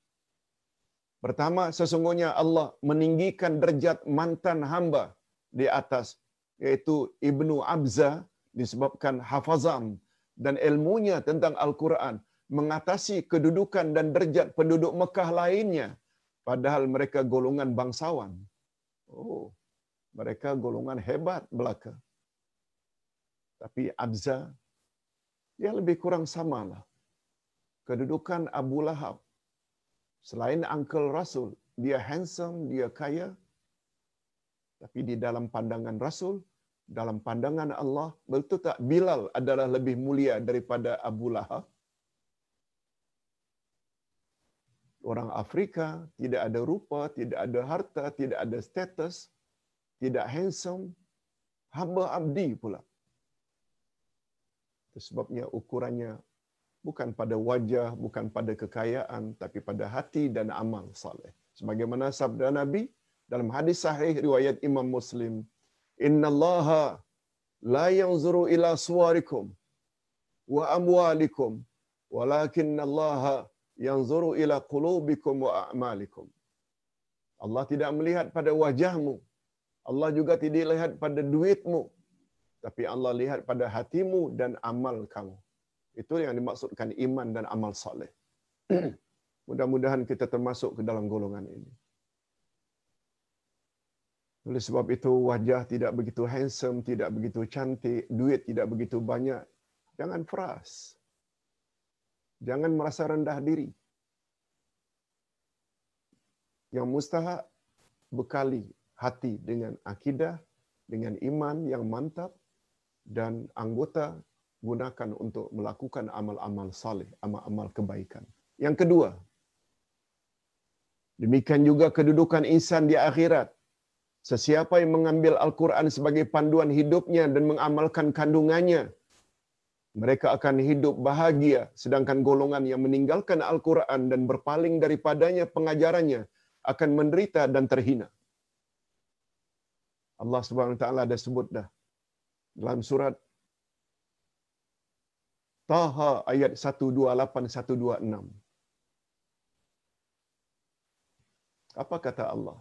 Pertama, sesungguhnya Allah meninggikan derajat mantan hamba di atas, yaitu Ibnu Abza disebabkan hafazam dan ilmunya tentang Al-Quran mengatasi kedudukan dan derjat penduduk Mekah lainnya padahal mereka golongan bangsawan. Oh, mereka golongan hebat belaka. Tapi Abza dia lebih kurang samalah. Kedudukan Abu Lahab selain uncle Rasul, dia handsome, dia kaya. Tapi di dalam pandangan Rasul, dalam pandangan Allah, betul tak Bilal adalah lebih mulia daripada Abu Lahab? orang Afrika, tidak ada rupa, tidak ada harta, tidak ada status, tidak handsome, hamba abdi pula. Sebabnya ukurannya bukan pada wajah, bukan pada kekayaan, tapi pada hati dan amal saleh. Sebagaimana sabda Nabi dalam hadis sahih riwayat Imam Muslim, Inna Allah la yanzuru ila suwarikum wa amwalikum, walakin Allah yanzuru ila qulubikum wa a'malikum. Allah tidak melihat pada wajahmu. Allah juga tidak lihat pada duitmu. Tapi Allah lihat pada hatimu dan amal kamu. Itu yang dimaksudkan iman dan amal soleh. Mudah-mudahan kita termasuk ke dalam golongan ini. Oleh sebab itu wajah tidak begitu handsome, tidak begitu cantik, duit tidak begitu banyak. Jangan frus. Jangan merasa rendah diri. Yang mustahak bekali hati dengan akidah, dengan iman yang mantap dan anggota gunakan untuk melakukan amal-amal saleh, amal-amal kebaikan. Yang kedua, demikian juga kedudukan insan di akhirat. Sesiapa yang mengambil Al-Quran sebagai panduan hidupnya dan mengamalkan kandungannya, mereka akan hidup bahagia. Sedangkan golongan yang meninggalkan Al-Quran dan berpaling daripadanya pengajarannya akan menderita dan terhina. Allah Subhanahu Wa Taala ada sebut dah dalam surat Taha ayat 128 126. Apa kata Allah?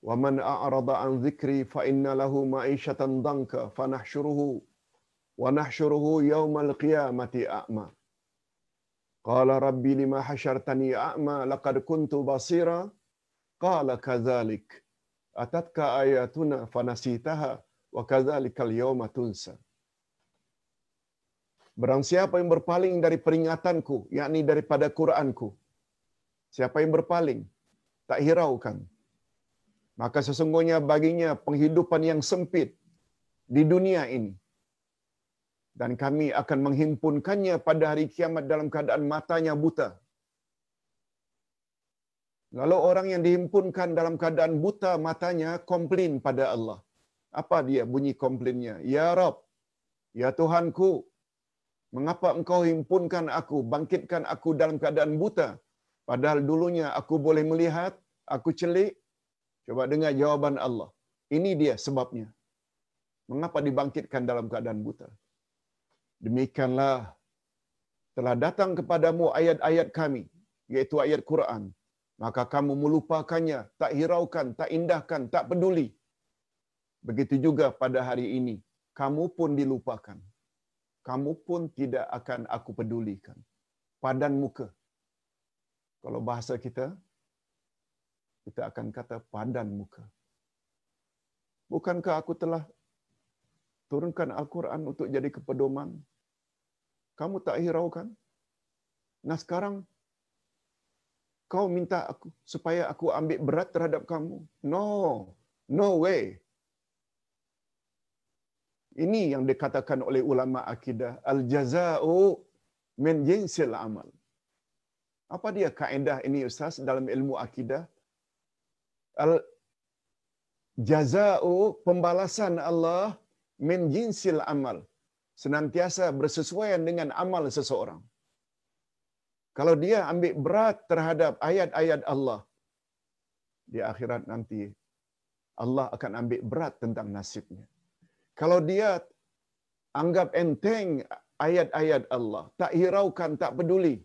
Fa inna lahu ma'ishatan danka fa nahsyuruhu wa nahsyuruhu yawmal qiyamati a'ma. Qala rabbi lima hasyartani a'ma laqad kuntu basira. Qala kadzalik. Atatka ayatuna fanasitaha wa kadzalikal yawma tunsa. Barang siapa yang berpaling dari peringatanku, yakni daripada Quranku. Siapa yang berpaling, tak hiraukan. Maka sesungguhnya baginya penghidupan yang sempit di dunia ini. Dan kami akan menghimpunkannya pada hari kiamat dalam keadaan matanya buta. Lalu orang yang dihimpunkan dalam keadaan buta matanya komplain pada Allah. Apa dia bunyi komplainnya? Ya Rab, Ya Tuhanku, mengapa engkau himpunkan aku, bangkitkan aku dalam keadaan buta? Padahal dulunya aku boleh melihat, aku celik. Coba dengar jawaban Allah. Ini dia sebabnya. Mengapa dibangkitkan dalam keadaan buta? Demikianlah telah datang kepadamu ayat-ayat kami, yaitu ayat Quran. Maka kamu melupakannya, tak hiraukan, tak indahkan, tak peduli. Begitu juga pada hari ini, kamu pun dilupakan. Kamu pun tidak akan aku pedulikan. Padan muka. Kalau bahasa kita, kita akan kata padan muka. Bukankah aku telah turunkan Al-Quran untuk jadi kepedoman? Kamu tak hiraukan? Nah sekarang, kau minta aku supaya aku ambil berat terhadap kamu? No, no way. Ini yang dikatakan oleh ulama akidah al-jaza'u min jinsil amal. Apa dia kaedah ini Ustaz dalam ilmu akidah? Al jaza'u pembalasan Allah min jinsil amal. Senantiasa bersesuaian dengan amal seseorang. Kalau dia ambil berat terhadap ayat-ayat Allah di akhirat nanti Allah akan ambil berat tentang nasibnya. Kalau dia anggap enteng ayat-ayat Allah, tak hiraukan, tak peduli,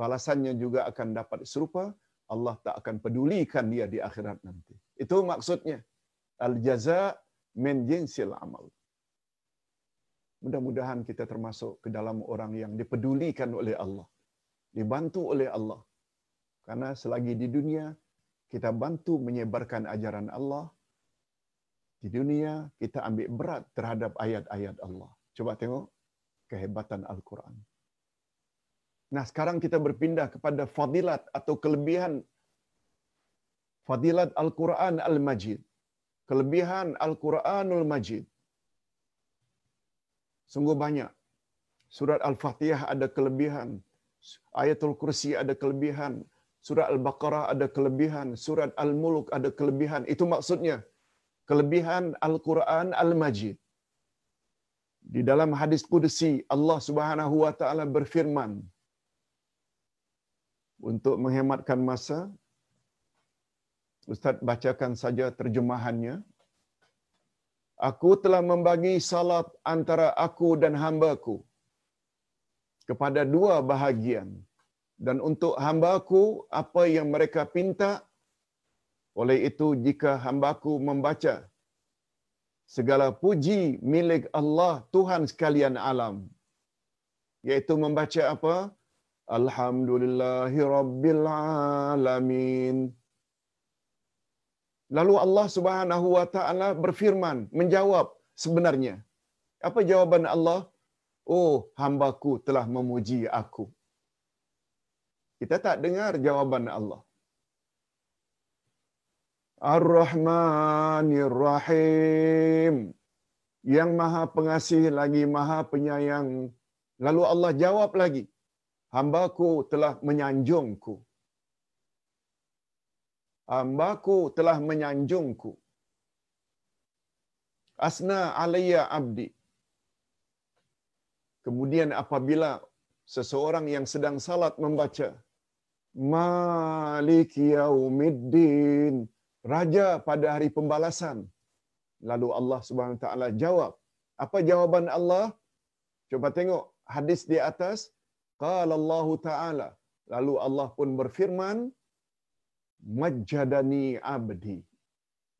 balasannya juga akan dapat serupa, Allah tak akan pedulikan dia di akhirat nanti. Itu maksudnya. Al-jaza min jinsil amal. Mudah-mudahan kita termasuk ke dalam orang yang dipedulikan oleh Allah. Dibantu oleh Allah. Karena selagi di dunia, kita bantu menyebarkan ajaran Allah. Di dunia, kita ambil berat terhadap ayat-ayat Allah. Coba tengok kehebatan Al-Quran. Nah, sekarang kita berpindah kepada fadilat atau kelebihan fadilat Al-Quran Al-Majid. Kelebihan Al-Quranul Majid. Sungguh banyak. Surat Al-Fatihah ada kelebihan. Ayatul Kursi ada kelebihan. Surat Al-Baqarah ada kelebihan. Surat Al-Muluk ada kelebihan. Itu maksudnya kelebihan Al-Quran Al-Majid. Di dalam hadis kudusi Allah Subhanahu wa taala berfirman untuk menghematkan masa Ustaz bacakan saja terjemahannya. Aku telah membagi salat antara aku dan hamba-Ku kepada dua bahagian. Dan untuk hamba-Ku apa yang mereka pinta, oleh itu jika hamba-Ku membaca segala puji milik Allah Tuhan sekalian alam. Yaitu membaca apa? Alhamdulillahi Rabbil Alamin. Lalu Allah Subhanahu wa taala berfirman menjawab sebenarnya. Apa jawaban Allah? Oh, hambaku telah memuji aku. Kita tak dengar jawaban Allah. Ar-Rahmanir Rahim. Yang Maha Pengasih lagi Maha Penyayang. Lalu Allah jawab lagi, hambaku telah menyanjungku. Hambaku telah menyanjungku. Asna alayya abdi. Kemudian apabila seseorang yang sedang salat membaca Malik yaumiddin raja pada hari pembalasan lalu Allah Subhanahu taala jawab apa jawaban Allah coba tengok hadis di atas qala Allah taala lalu Allah pun berfirman majjadani abdi.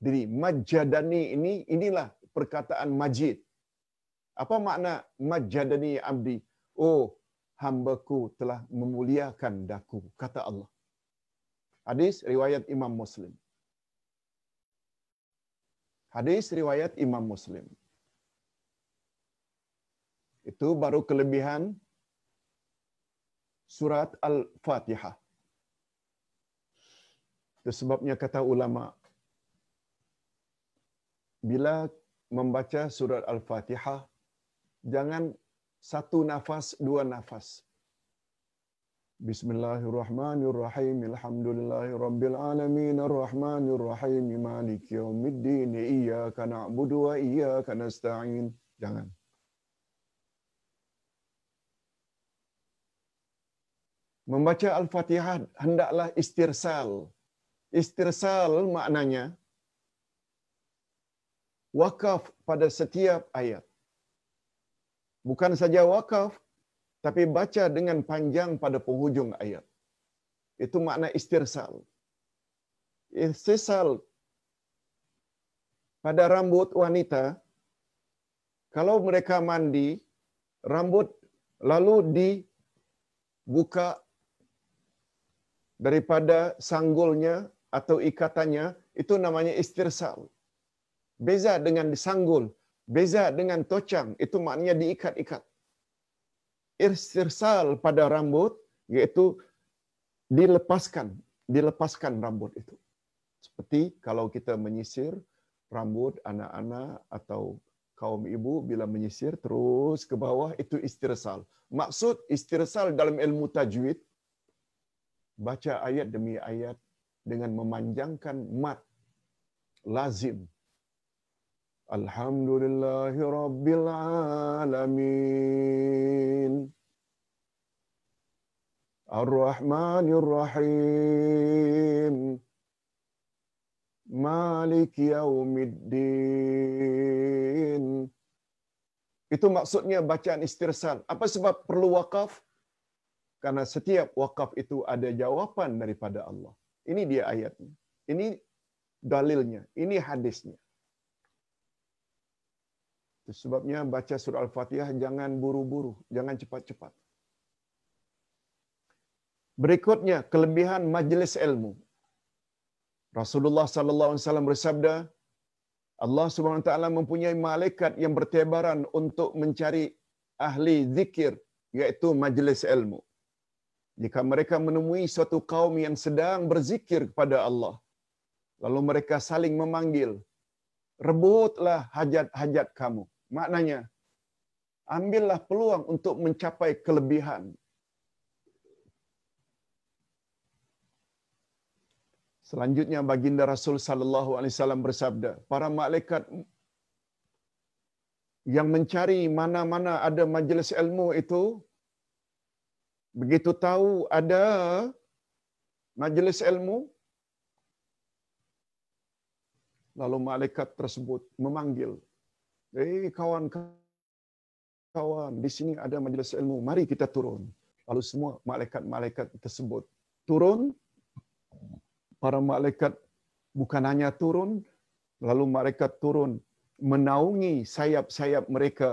Jadi majjadani ini inilah perkataan majid. Apa makna majjadani abdi? Oh hambaku telah memuliakan daku kata Allah. Hadis riwayat Imam Muslim. Hadis riwayat Imam Muslim. Itu baru kelebihan surat Al-Fatihah. Itu sebabnya kata ulama bila membaca surat Al-Fatihah jangan satu nafas dua nafas Bismillahirrahmanirrahim. Alhamdulillahirabbil alamin arrahmanirrahim maliki yaumiddin iyyaka na'budu wa iyyaka nasta'in. Jangan. Membaca Al-Fatihah hendaklah istirsal. Istirsal maknanya wakaf pada setiap ayat. Bukan saja wakaf, tapi baca dengan panjang pada penghujung ayat. Itu makna istirsal. Istirsal pada rambut wanita, kalau mereka mandi, rambut lalu dibuka daripada sanggulnya atau ikatannya, itu namanya istirsal. Beza dengan disanggul, beza dengan tocang, itu maknanya diikat-ikat. Istirsal pada rambut yaitu dilepaskan dilepaskan rambut itu. Seperti kalau kita menyisir rambut anak-anak atau kaum ibu bila menyisir terus ke bawah itu istirsal maksud istirsal dalam ilmu tajwid baca ayat demi ayat dengan memanjangkan mat lazim Alhamdulillahi Rabbil Alamin. Ar-Rahmanir Rahim. Malik Yaumiddin. Itu maksudnya bacaan istirsal. Apa sebab perlu wakaf? Karena setiap wakaf itu ada jawapan daripada Allah. Ini dia ayatnya. Ini dalilnya. Ini hadisnya. Itu sebabnya baca surah Al-Fatihah jangan buru-buru, jangan cepat-cepat. Berikutnya kelebihan majlis ilmu. Rasulullah sallallahu alaihi wasallam bersabda, Allah Subhanahu wa taala mempunyai malaikat yang bertebaran untuk mencari ahli zikir yaitu majlis ilmu. Jika mereka menemui suatu kaum yang sedang berzikir kepada Allah, lalu mereka saling memanggil, rebutlah hajat-hajat kamu. Maknanya, ambillah peluang untuk mencapai kelebihan. Selanjutnya baginda Rasul sallallahu alaihi wasallam bersabda, para malaikat yang mencari mana-mana ada majlis ilmu itu begitu tahu ada majlis ilmu lalu malaikat tersebut memanggil eh kawan kawan di sini ada majlis ilmu mari kita turun. Lalu semua malaikat-malaikat tersebut turun. Para malaikat bukan hanya turun lalu malaikat turun menaungi sayap-sayap mereka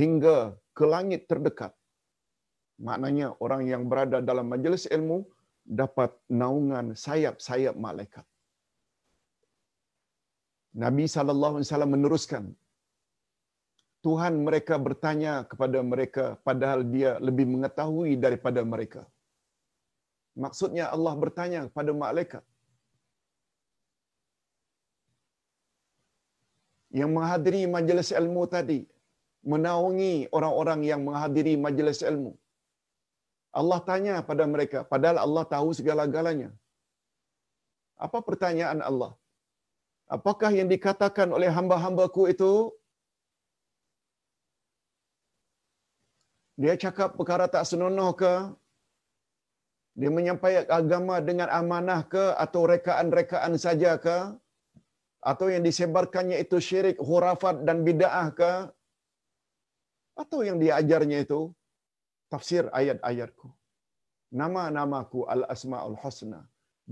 hingga ke langit terdekat maknanya orang yang berada dalam majlis ilmu dapat naungan sayap-sayap malaikat Nabi sallallahu alaihi wasallam meneruskan Tuhan mereka bertanya kepada mereka padahal dia lebih mengetahui daripada mereka. Maksudnya Allah bertanya kepada malaikat yang menghadiri majlis ilmu tadi, menaungi orang-orang yang menghadiri majlis ilmu. Allah tanya pada mereka, padahal Allah tahu segala-galanya. Apa pertanyaan Allah? Apakah yang dikatakan oleh hamba-hambaku itu dia cakap perkara tak senonoh ke? Dia menyampaikan agama dengan amanah ke atau rekaan-rekaan saja ke? Atau yang disebarkannya itu syirik, hurafat dan bid'ah ke? Atau yang diajarnya itu tafsir ayat-ayatku. Nama-namaku al-asma'ul husna.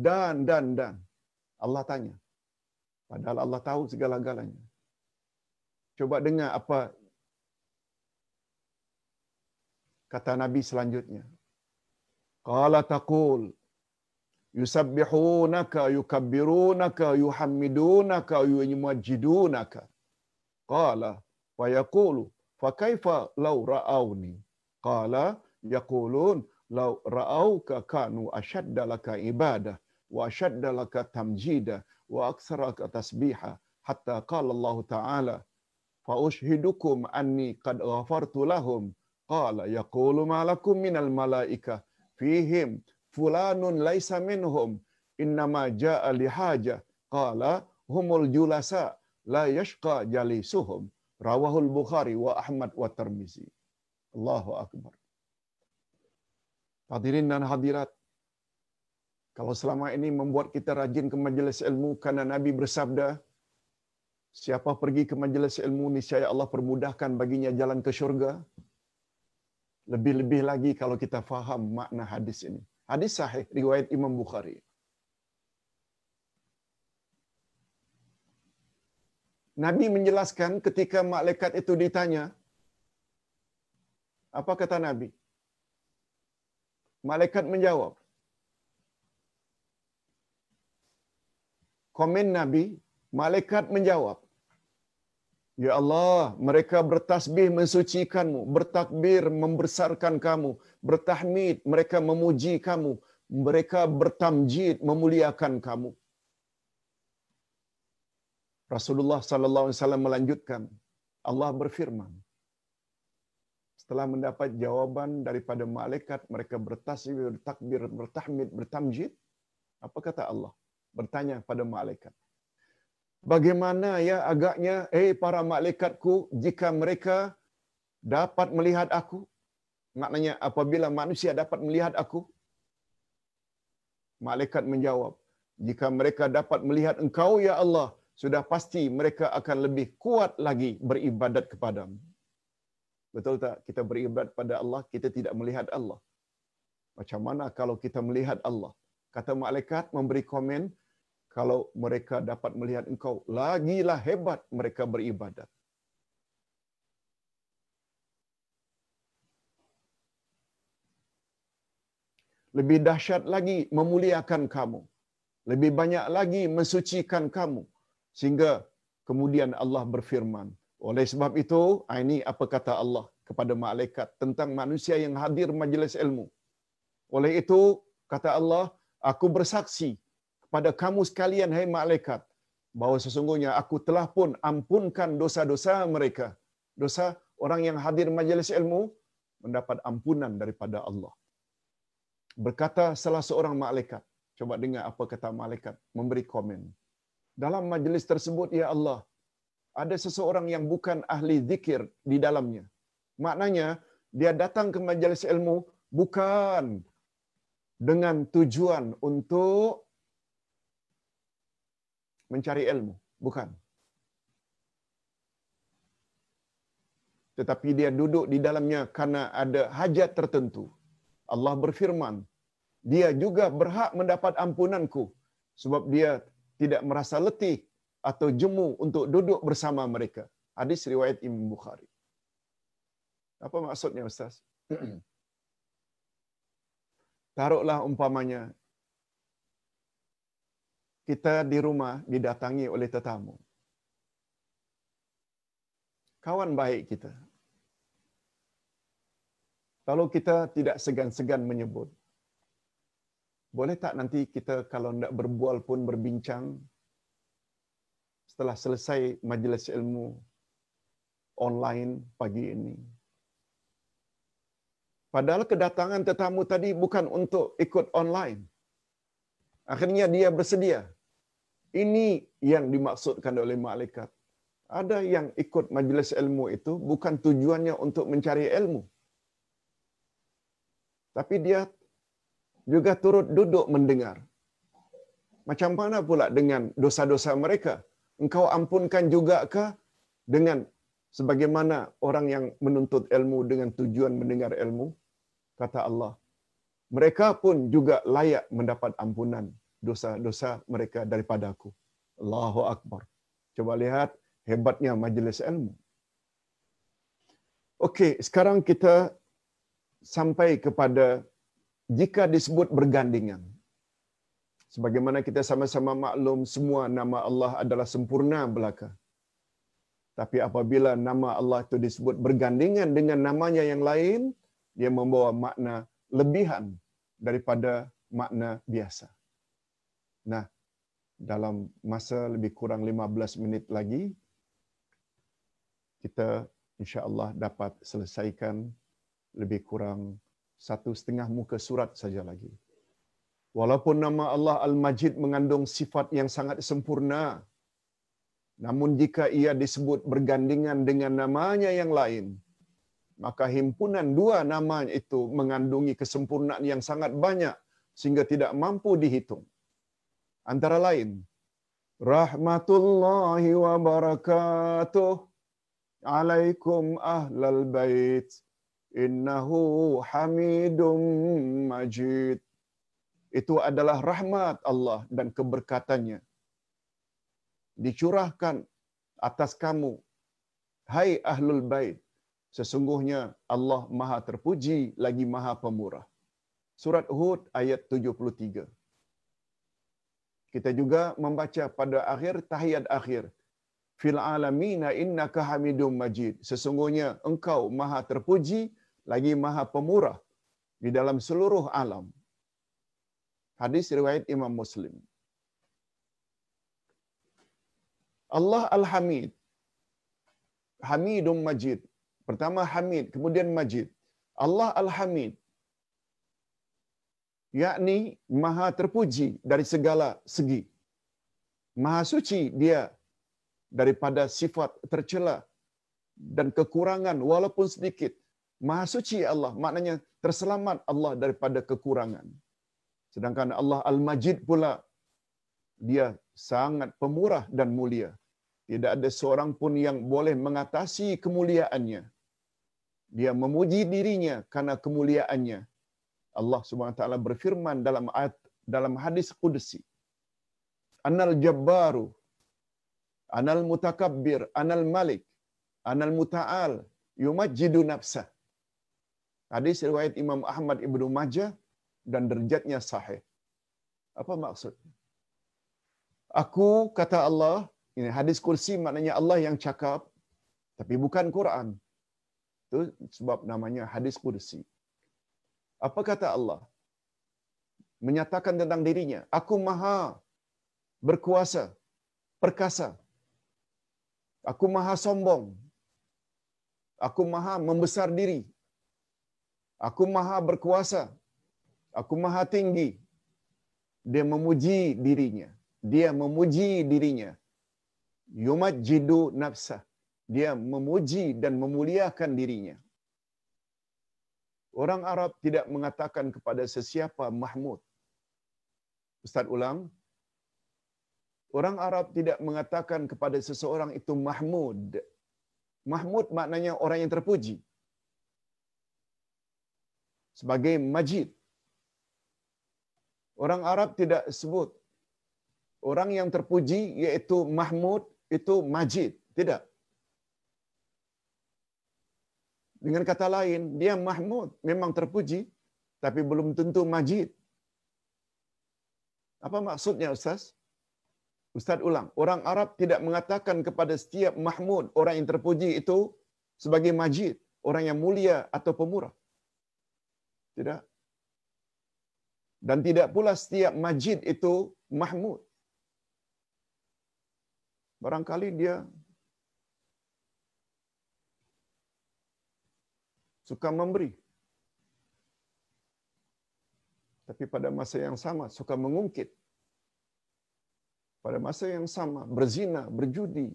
Dan, dan, dan. Allah tanya. Padahal Allah tahu segala-galanya. Coba dengar apa kata Nabi selanjutnya. Qala taqul yusabbihunaka yukabbirunaka yuhammidunaka yumajjidunaka. Qala wa yaqulu fa kaifa law ra'awni? Qala yaqulun law ra'awka kanu ashadda laka ibadah wa ashadda laka tamjida wa aktsaraka tasbiha hatta qala Allah Ta'ala fa ushhidukum anni qad ghafartu lahum. Qala yaqulu ma lakum minal malaika fihim fulanun laisa minhum innama jaa lihaja qala humul julasa la yashqa jalisuhum. Rawahul bukhari wa ahmad wa tirmizi Allahu akbar Hadirin dan hadirat kalau selama ini membuat kita rajin ke majlis ilmu karena Nabi bersabda siapa pergi ke majlis ilmu niscaya Allah permudahkan baginya jalan ke syurga lebih-lebih lagi kalau kita faham makna hadis ini. Hadis sahih riwayat Imam Bukhari. Nabi menjelaskan ketika malaikat itu ditanya, apa kata Nabi? Malaikat menjawab. Komen Nabi, malaikat menjawab. Ya Allah, mereka bertasbih mensucikanmu, bertakbir membesarkan kamu, bertahmid mereka memuji kamu, mereka bertamjid memuliakan kamu. Rasulullah sallallahu alaihi wasallam melanjutkan, Allah berfirman, setelah mendapat jawaban daripada malaikat mereka bertasbih, bertakbir, bertahmid, bertamjid, apa kata Allah? Bertanya pada malaikat, Bagaimana ya agaknya, eh para malaikatku, jika mereka dapat melihat aku? Maknanya apabila manusia dapat melihat aku? Malaikat menjawab, jika mereka dapat melihat engkau ya Allah, sudah pasti mereka akan lebih kuat lagi beribadat kepadamu. Betul tak? Kita beribadat pada Allah, kita tidak melihat Allah. Macam mana kalau kita melihat Allah? Kata malaikat memberi komen, kalau mereka dapat melihat engkau, lagilah hebat mereka beribadat. Lebih dahsyat lagi memuliakan kamu. Lebih banyak lagi mensucikan kamu. Sehingga kemudian Allah berfirman. Oleh sebab itu, ah, ini apa kata Allah kepada malaikat tentang manusia yang hadir majlis ilmu. Oleh itu, kata Allah, aku bersaksi pada kamu sekalian hai malaikat bahawa sesungguhnya aku telah pun ampunkan dosa-dosa mereka. Dosa orang yang hadir majlis ilmu mendapat ampunan daripada Allah. Berkata salah seorang malaikat, coba dengar apa kata malaikat, memberi komen. Dalam majlis tersebut, Ya Allah, ada seseorang yang bukan ahli zikir di dalamnya. Maknanya dia datang ke majelis ilmu bukan dengan tujuan untuk mencari ilmu, bukan. Tetapi dia duduk di dalamnya karena ada hajat tertentu. Allah berfirman, dia juga berhak mendapat ampunanku sebab dia tidak merasa letih atau jemu untuk duduk bersama mereka. Hadis riwayat Imam Bukhari. Apa maksudnya Ustaz? Taruhlah umpamanya kita di rumah didatangi oleh tetamu. Kawan baik kita. Kalau kita tidak segan-segan menyebut, boleh tak nanti kita kalau tidak berbual pun berbincang setelah selesai majlis ilmu online pagi ini. Padahal kedatangan tetamu tadi bukan untuk ikut online. Akhirnya dia bersedia. Ini yang dimaksudkan oleh malaikat. Ada yang ikut majlis ilmu itu bukan tujuannya untuk mencari ilmu. Tapi dia juga turut duduk mendengar. Macam mana pula dengan dosa-dosa mereka? Engkau ampunkan juga ke dengan sebagaimana orang yang menuntut ilmu dengan tujuan mendengar ilmu? Kata Allah, mereka pun juga layak mendapat ampunan dosa-dosa mereka daripada aku. Allahu Akbar. Coba lihat hebatnya majlis ilmu. Okey, sekarang kita sampai kepada jika disebut bergandingan. Sebagaimana kita sama-sama maklum semua nama Allah adalah sempurna belaka. Tapi apabila nama Allah itu disebut bergandingan dengan namanya yang lain, dia membawa makna lebihan daripada makna biasa. Nah, dalam masa lebih kurang 15 minit lagi, kita insya-Allah dapat selesaikan lebih kurang satu setengah muka surat saja lagi. Walaupun nama Allah Al-Majid mengandung sifat yang sangat sempurna, namun jika ia disebut bergandingan dengan namanya yang lain, maka himpunan dua nama itu mengandungi kesempurnaan yang sangat banyak sehingga tidak mampu dihitung. Antara lain, Rahmatullahi wa barakatuh alaikum ahlal bait innahu hamidum majid. Itu adalah rahmat Allah dan keberkatannya. Dicurahkan atas kamu, hai ahlul bait. Sesungguhnya Allah maha terpuji lagi maha pemurah. Surat Hud ayat 73. Kita juga membaca pada akhir tahiyat akhir. Fil alamina innaka hamidum majid. Sesungguhnya engkau maha terpuji lagi maha pemurah di dalam seluruh alam. Hadis riwayat Imam Muslim. Allah Al-Hamid. Hamidum Majid. Pertama Hamid, kemudian Majid. Allah Al-Hamid yakni maha terpuji dari segala segi. Maha suci dia daripada sifat tercela dan kekurangan walaupun sedikit. Maha suci Allah maknanya terselamat Allah daripada kekurangan. Sedangkan Allah Al-Majid pula dia sangat pemurah dan mulia. Tidak ada seorang pun yang boleh mengatasi kemuliaannya. Dia memuji dirinya karena kemuliaannya. Allah taala berfirman dalam ayat dalam hadis qudsi. Anal jabbaru anal mutakabbir anal malik anal muta'al yumajjidu nafsah. Hadis riwayat Imam Ahmad Ibnu Majah dan derajatnya sahih. Apa maksud? Aku kata Allah, ini hadis kursi maknanya Allah yang cakap tapi bukan Quran. Itu sebab namanya hadis kursi. Apa kata Allah? Menyatakan tentang dirinya, aku maha berkuasa, perkasa. Aku maha sombong. Aku maha membesar diri. Aku maha berkuasa. Aku maha tinggi. Dia memuji dirinya. Dia memuji dirinya. Yumajjidu nafsah. Dia memuji dan memuliakan dirinya. Orang Arab tidak mengatakan kepada sesiapa Mahmud. Ustaz ulang. Orang Arab tidak mengatakan kepada seseorang itu Mahmud. Mahmud maknanya orang yang terpuji. Sebagai majid. Orang Arab tidak sebut orang yang terpuji iaitu Mahmud itu majid. Tidak. Dengan kata lain, dia Mahmud memang terpuji tapi belum tentu majid. Apa maksudnya Ustaz? Ustaz ulang. Orang Arab tidak mengatakan kepada setiap Mahmud, orang yang terpuji itu sebagai majid, orang yang mulia atau pemurah. Tidak. Dan tidak pula setiap majid itu Mahmud. Barangkali dia suka memberi. Tapi pada masa yang sama suka mengungkit. Pada masa yang sama berzina, berjudi,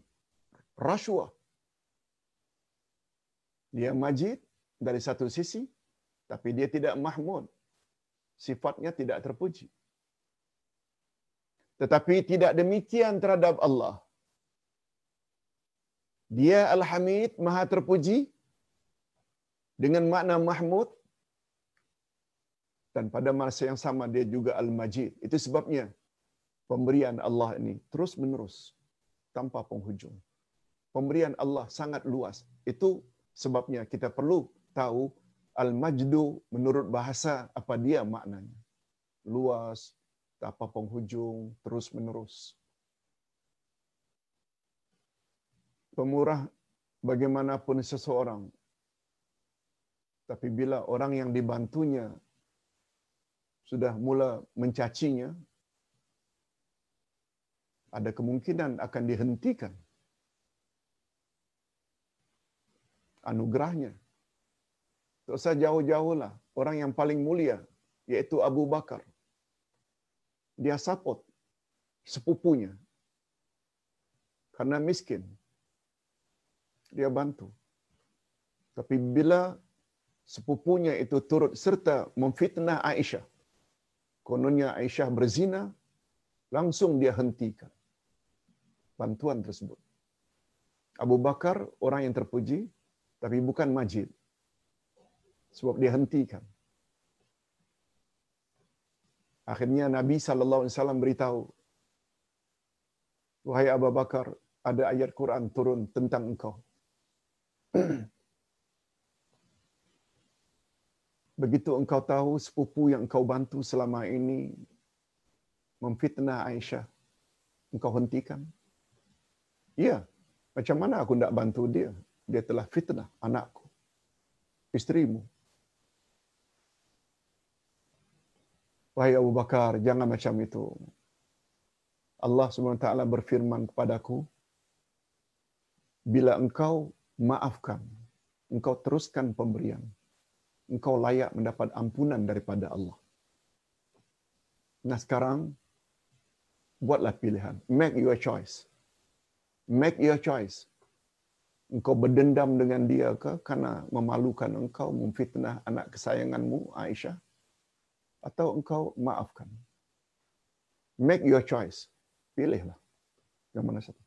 rasuah. Dia majid dari satu sisi, tapi dia tidak mahmud. Sifatnya tidak terpuji. Tetapi tidak demikian terhadap Allah. Dia Al-Hamid, Maha Terpuji, dengan makna Mahmud dan pada masa yang sama dia juga Al-Majid. Itu sebabnya pemberian Allah ini terus menerus tanpa penghujung. Pemberian Allah sangat luas. Itu sebabnya kita perlu tahu Al-Majdu menurut bahasa apa dia maknanya. Luas, tanpa penghujung, terus menerus. Pemurah bagaimanapun seseorang tapi bila orang yang dibantunya sudah mula mencacinya, ada kemungkinan akan dihentikan anugerahnya. Tak usah jauh-jauhlah. Orang yang paling mulia, yaitu Abu Bakar. Dia support sepupunya. Karena miskin. Dia bantu. Tapi bila sepupunya itu turut serta memfitnah Aisyah. Kononnya Aisyah berzina, langsung dia hentikan bantuan tersebut. Abu Bakar orang yang terpuji, tapi bukan majid. Sebab dia hentikan. Akhirnya Nabi sallallahu alaihi wasallam beritahu, "Wahai Abu Bakar, ada ayat Quran turun tentang engkau." begitu engkau tahu sepupu yang engkau bantu selama ini memfitnah Aisyah, engkau hentikan? Ya, macam mana aku tidak bantu dia? Dia telah fitnah anakku, istrimu. Wahai Abu Bakar, jangan macam itu. Allah SWT berfirman kepadaku, bila engkau maafkan, engkau teruskan pemberian, engkau layak mendapat ampunan daripada Allah. Nah sekarang, buatlah pilihan. Make your choice. Make your choice. Engkau berdendam dengan dia ke karena memalukan engkau, memfitnah anak kesayanganmu, Aisyah? Atau engkau maafkan? Make your choice. Pilihlah. Yang mana satu?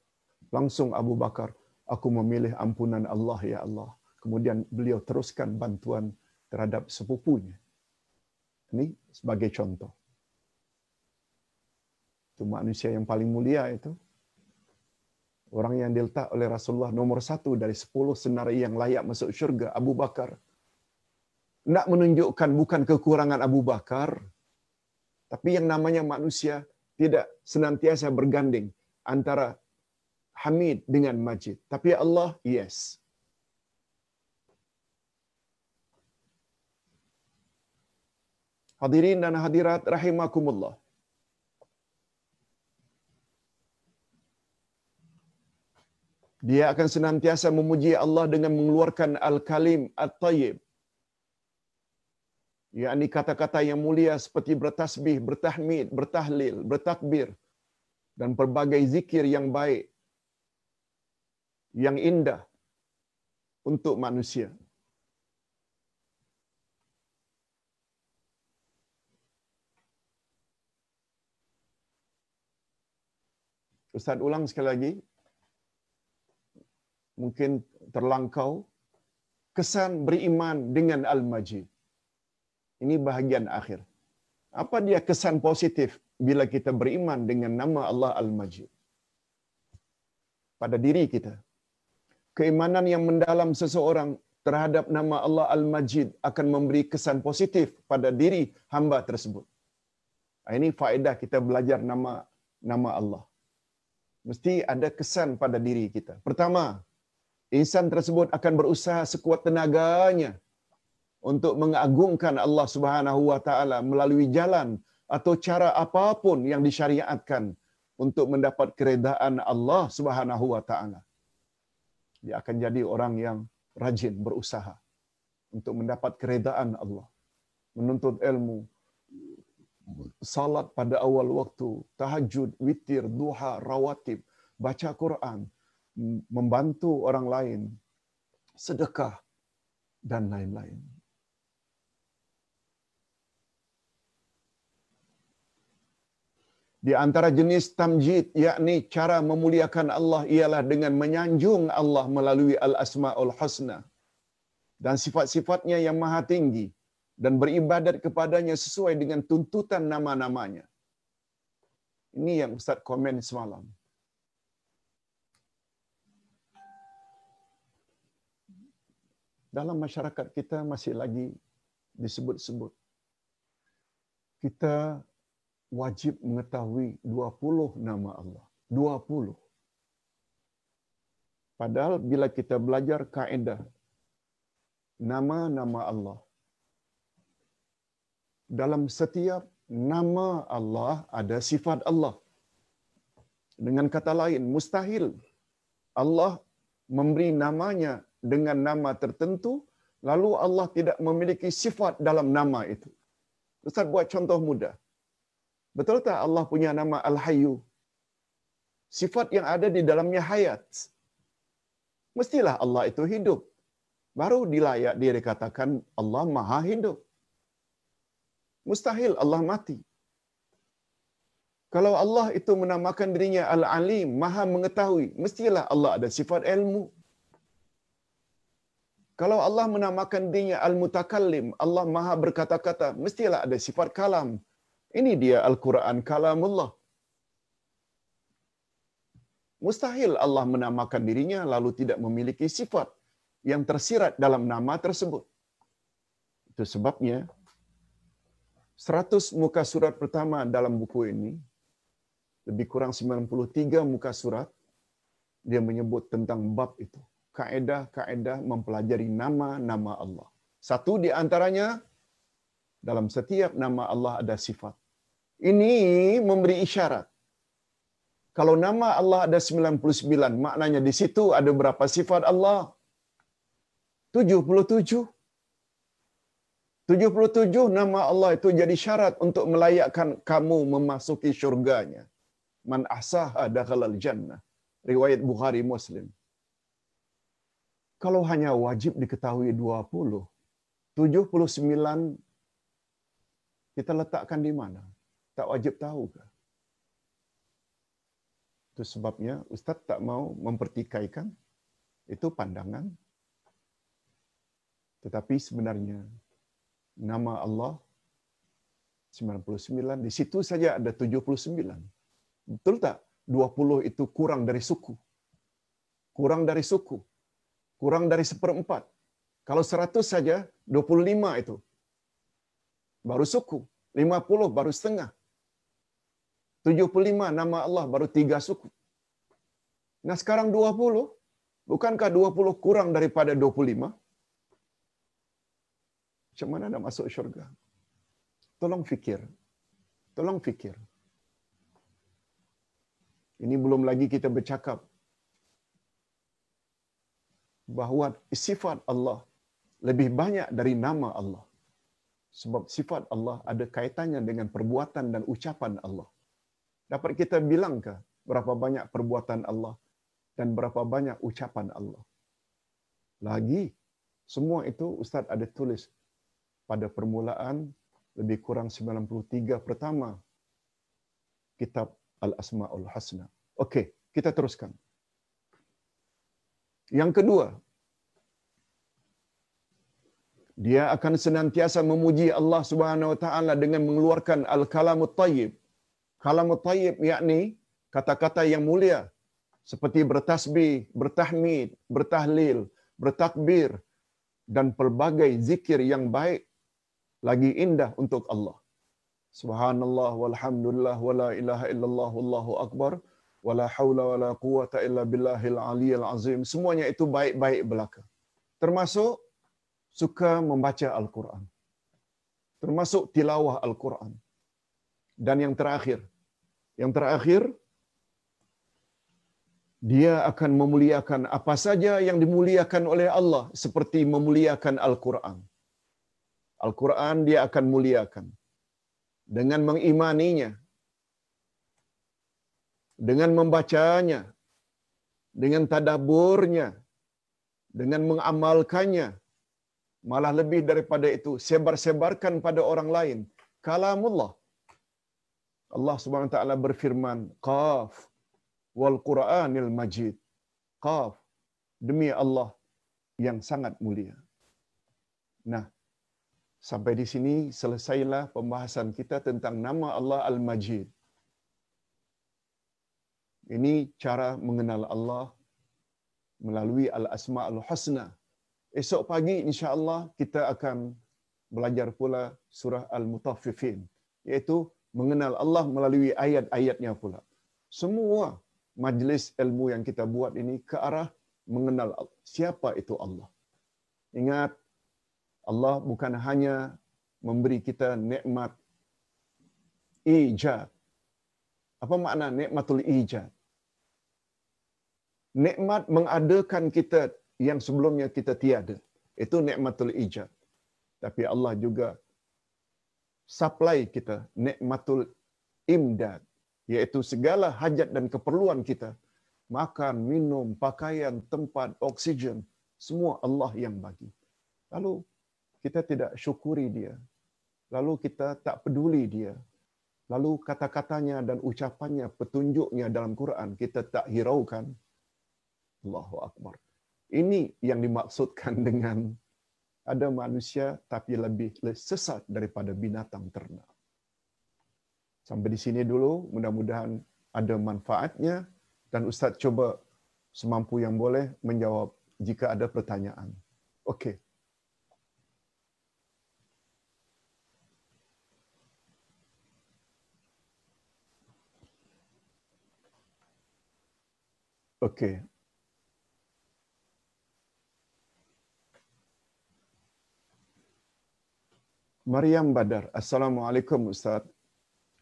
Langsung Abu Bakar, aku memilih ampunan Allah, ya Allah. Kemudian beliau teruskan bantuan terhadap sepupunya. Ini sebagai contoh. Itu manusia yang paling mulia itu. Orang yang diletak oleh Rasulullah nomor satu dari sepuluh senari yang layak masuk syurga, Abu Bakar. Nak menunjukkan bukan kekurangan Abu Bakar, tapi yang namanya manusia tidak senantiasa berganding antara Hamid dengan Majid. Tapi Allah, yes. Hadirin dan hadirat rahimakumullah. Dia akan senantiasa memuji Allah dengan mengeluarkan al-kalim at-tayyib. Yakni kata-kata yang mulia seperti bertasbih, bertahmid, bertahlil, bertakbir dan pelbagai zikir yang baik yang indah untuk manusia. Ustaz ulang sekali lagi. Mungkin terlangkau kesan beriman dengan Al-Majid. Ini bahagian akhir. Apa dia kesan positif bila kita beriman dengan nama Allah Al-Majid? Pada diri kita. Keimanan yang mendalam seseorang terhadap nama Allah Al-Majid akan memberi kesan positif pada diri hamba tersebut. Ini faedah kita belajar nama nama Allah. Mesti ada kesan pada diri kita. Pertama, insan tersebut akan berusaha sekuat tenaganya untuk mengagungkan Allah Subhanahu wa taala melalui jalan atau cara apapun yang disyariatkan untuk mendapat keredaan Allah Subhanahu wa taala. Dia akan jadi orang yang rajin berusaha untuk mendapat keredaan Allah. Menuntut ilmu, salat pada awal waktu, tahajud, witir, duha, rawatib, baca Quran, membantu orang lain, sedekah dan lain-lain. Di antara jenis tamjid, yakni cara memuliakan Allah ialah dengan menyanjung Allah melalui Al-Asma'ul Husna dan sifat-sifatnya yang maha tinggi dan beribadat kepadanya sesuai dengan tuntutan nama-namanya. Ini yang Ustaz komen semalam. Dalam masyarakat kita masih lagi disebut-sebut. Kita wajib mengetahui 20 nama Allah. 20. Padahal bila kita belajar kaedah nama-nama Allah, dalam setiap nama Allah ada sifat Allah. Dengan kata lain, mustahil Allah memberi namanya dengan nama tertentu, lalu Allah tidak memiliki sifat dalam nama itu. Ustaz buat contoh mudah. Betul tak Allah punya nama Al-Hayyu? Sifat yang ada di dalamnya hayat. Mestilah Allah itu hidup. Baru dilayak dia dikatakan Allah maha hidup. Mustahil Allah mati. Kalau Allah itu menamakan dirinya Al-Alim, maha mengetahui, mestilah Allah ada sifat ilmu. Kalau Allah menamakan dirinya Al-Mutakallim, Allah maha berkata-kata, mestilah ada sifat kalam. Ini dia Al-Quran kalamullah. Mustahil Allah menamakan dirinya lalu tidak memiliki sifat yang tersirat dalam nama tersebut. Itu sebabnya 100 muka surat pertama dalam buku ini lebih kurang 93 muka surat dia menyebut tentang bab itu. Kaedah-kaedah mempelajari nama-nama Allah. Satu di antaranya dalam setiap nama Allah ada sifat. Ini memberi isyarat. Kalau nama Allah ada 99, maknanya di situ ada berapa sifat Allah? 77. 77 nama Allah itu jadi syarat untuk melayakkan kamu memasuki syurganya. Man ahsaha dakhalal jannah. Riwayat Bukhari Muslim. Kalau hanya wajib diketahui 20, 79 kita letakkan di mana? Tak wajib tahu ke? Itu sebabnya Ustaz tak mau mempertikaikan itu pandangan. Tetapi sebenarnya nama Allah 99 di situ saja ada 79. Betul tak? 20 itu kurang dari suku. Kurang dari suku. Kurang dari seperempat. Kalau 100 saja 25 itu. Baru suku. 50 baru setengah. 75 nama Allah baru tiga suku. Nah sekarang 20. Bukankah 20 kurang daripada 25? Macam mana nak masuk syurga? Tolong fikir. Tolong fikir. Ini belum lagi kita bercakap bahawa sifat Allah lebih banyak dari nama Allah. Sebab sifat Allah ada kaitannya dengan perbuatan dan ucapan Allah. Dapat kita bilangkah berapa banyak perbuatan Allah dan berapa banyak ucapan Allah. Lagi, semua itu Ustaz ada tulis pada permulaan lebih kurang 93 pertama kitab Al-Asma'ul Husna. Okey, kita teruskan. Yang kedua, dia akan senantiasa memuji Allah Subhanahu wa taala dengan mengeluarkan al-kalamut thayyib. Kalamut thayyib yakni kata-kata yang mulia seperti bertasbih, bertahmid, bertahlil, bertakbir dan pelbagai zikir yang baik lagi indah untuk Allah. Subhanallah walhamdulillah wala ilaha illallah wallahu akbar wala haula wala quwata illa billahil aliyil azim. Semuanya itu baik-baik belaka. Termasuk suka membaca Al-Quran. Termasuk tilawah Al-Quran. Dan yang terakhir, yang terakhir, dia akan memuliakan apa saja yang dimuliakan oleh Allah seperti memuliakan Al-Quran. Al-Quran dia akan muliakan dengan mengimaninya, dengan membacanya, dengan tadaburnya, dengan mengamalkannya, malah lebih daripada itu, sebar-sebarkan pada orang lain. Kalamullah. Allah Subhanahu wa taala berfirman, "Qaf wal Qur'anil Majid." Qaf demi Allah yang sangat mulia. Nah, sampai di sini selesailah pembahasan kita tentang nama Allah Al-Majid. Ini cara mengenal Allah melalui Al-Asma'ul Husna. Esok pagi insya-Allah kita akan belajar pula surah Al-Mutaffifin iaitu mengenal Allah melalui ayat-ayatnya pula. Semua majlis ilmu yang kita buat ini ke arah mengenal siapa itu Allah. Ingat Allah bukan hanya memberi kita nikmat ijad. Apa makna nikmatul ijad? Nikmat mengadakan kita yang sebelumnya kita tiada. Itu nikmatul ijad. Tapi Allah juga supply kita nikmatul imdad iaitu segala hajat dan keperluan kita makan, minum, pakaian, tempat, oksigen semua Allah yang bagi. Lalu kita tidak syukuri dia. Lalu kita tak peduli dia. Lalu kata-katanya dan ucapannya, petunjuknya dalam Quran kita tak hiraukan. Allahu Akbar. Ini yang dimaksudkan dengan ada manusia tapi lebih sesat daripada binatang ternak. Sampai di sini dulu, mudah-mudahan ada manfaatnya dan Ustaz cuba semampu yang boleh menjawab jika ada pertanyaan. Okey. Okey. Maryam Badar. Assalamualaikum Ustaz.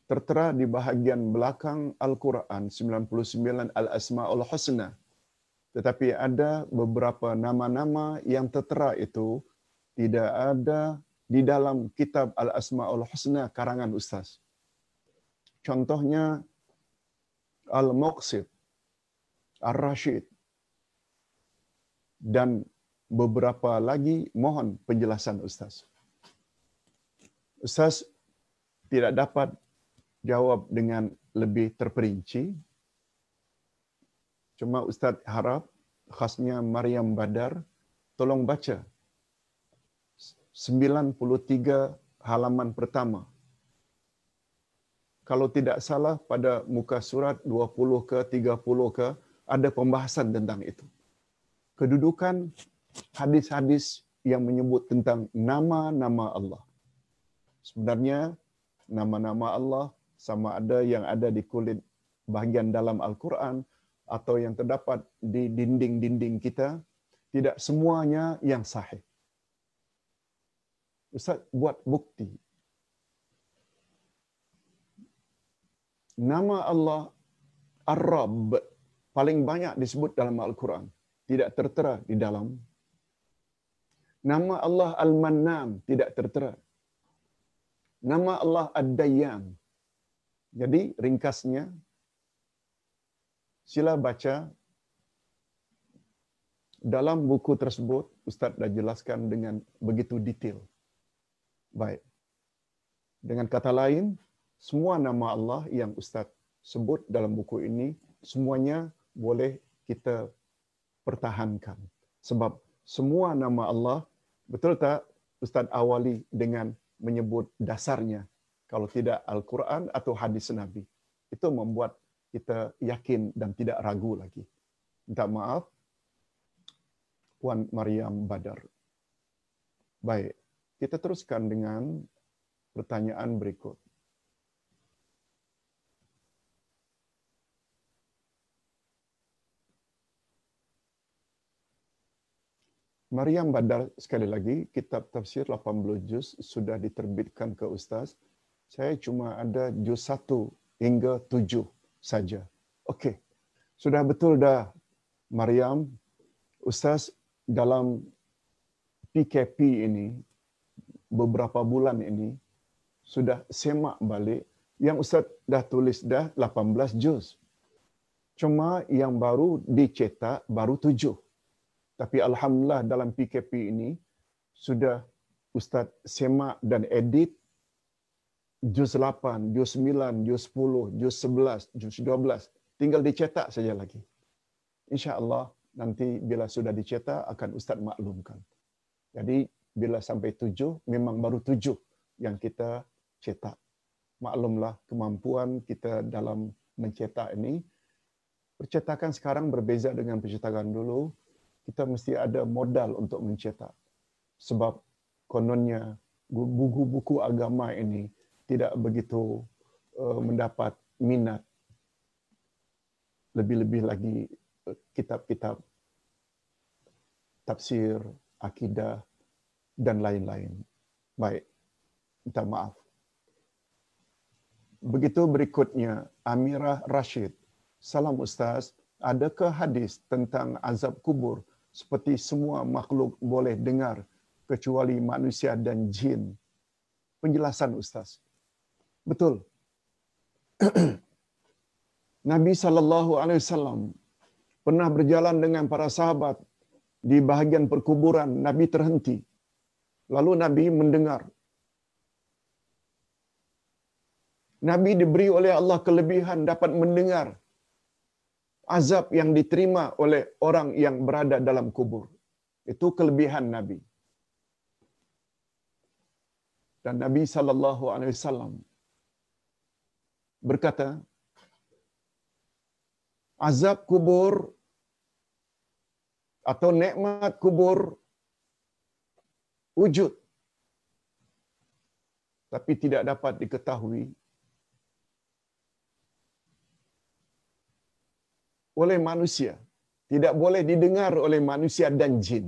Tertera di bahagian belakang Al-Quran 99 Al-Asma'ul Husna. Tetapi ada beberapa nama-nama yang tertera itu tidak ada di dalam kitab Al-Asma'ul Husna karangan Ustaz. Contohnya Al-Muqsid, Ar-Rashid, dan beberapa lagi mohon penjelasan Ustaz. Ustaz tidak dapat jawab dengan lebih terperinci. Cuma Ustaz harap khasnya Maryam Badar tolong baca 93 halaman pertama. Kalau tidak salah pada muka surat 20 ke 30 ke ada pembahasan tentang itu. Kedudukan hadis-hadis yang menyebut tentang nama-nama Allah. Sebenarnya nama-nama Allah sama ada yang ada di kulit bahagian dalam Al-Quran atau yang terdapat di dinding-dinding kita, tidak semuanya yang sahih. Ustaz buat bukti. Nama Allah Ar-Rabb paling banyak disebut dalam Al-Quran. Tidak tertera di dalam. Nama Allah Al-Mannan tidak tertera. Nama Allah Ad-Dayyan. Jadi ringkasnya, sila baca dalam buku tersebut Ustaz dah jelaskan dengan begitu detail. Baik. Dengan kata lain, semua nama Allah yang Ustaz sebut dalam buku ini semuanya boleh kita pertahankan. Sebab semua nama Allah, betul tak Ustaz awali dengan menyebut dasarnya. Kalau tidak Al-Quran atau hadis Nabi. Itu membuat kita yakin dan tidak ragu lagi. Minta maaf, Puan Mariam Badar. Baik, kita teruskan dengan pertanyaan berikut. Mariam Badar sekali lagi, kitab tafsir 80 juz sudah diterbitkan ke Ustaz. Saya cuma ada juz satu hingga tujuh saja. Okey, sudah betul dah Mariam. Ustaz dalam PKP ini, beberapa bulan ini, sudah semak balik yang Ustaz dah tulis dah 18 juz. Cuma yang baru dicetak baru tujuh. Tapi Alhamdulillah dalam PKP ini sudah Ustaz semak dan edit juz 8, juz 9, juz 10, juz 11, juz 12. Tinggal dicetak saja lagi. InsyaAllah nanti bila sudah dicetak akan Ustaz maklumkan. Jadi bila sampai tujuh, memang baru tujuh yang kita cetak. Maklumlah kemampuan kita dalam mencetak ini. Percetakan sekarang berbeza dengan percetakan dulu kita mesti ada modal untuk mencetak. Sebab kononnya buku-buku agama ini tidak begitu uh, mendapat minat. Lebih-lebih lagi uh, kitab-kitab tafsir, akidah dan lain-lain. Baik. Minta maaf. Begitu berikutnya Amirah Rashid. Salam Ustaz, adakah hadis tentang azab kubur seperti semua makhluk boleh dengar kecuali manusia dan jin. Penjelasan Ustaz. Betul. Nabi sallallahu alaihi wasallam pernah berjalan dengan para sahabat di bahagian perkuburan Nabi terhenti. Lalu Nabi mendengar Nabi diberi oleh Allah kelebihan dapat mendengar azab yang diterima oleh orang yang berada dalam kubur. Itu kelebihan Nabi. Dan Nabi sallallahu alaihi wasallam berkata, azab kubur atau nikmat kubur wujud tapi tidak dapat diketahui oleh manusia. Tidak boleh didengar oleh manusia dan jin.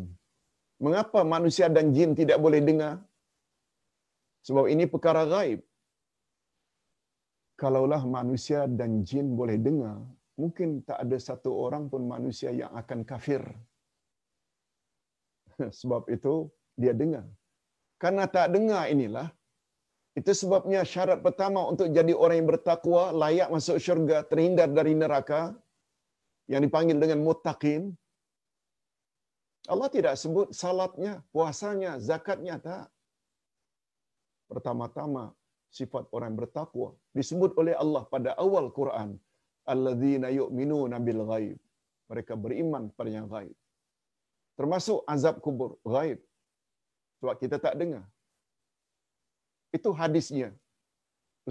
Mengapa manusia dan jin tidak boleh dengar? Sebab ini perkara gaib. Kalaulah manusia dan jin boleh dengar, mungkin tak ada satu orang pun manusia yang akan kafir. Sebab itu dia dengar. Karena tak dengar inilah, itu sebabnya syarat pertama untuk jadi orang yang bertakwa, layak masuk syurga, terhindar dari neraka, yang dipanggil dengan muttaqin Allah tidak sebut salatnya, puasanya, zakatnya tak. Pertama-tama sifat orang bertakwa disebut oleh Allah pada awal Quran, alladzina yu'minuna bil ghaib. Mereka beriman pada yang ghaib. Termasuk azab kubur ghaib. Sebab kita tak dengar. Itu hadisnya.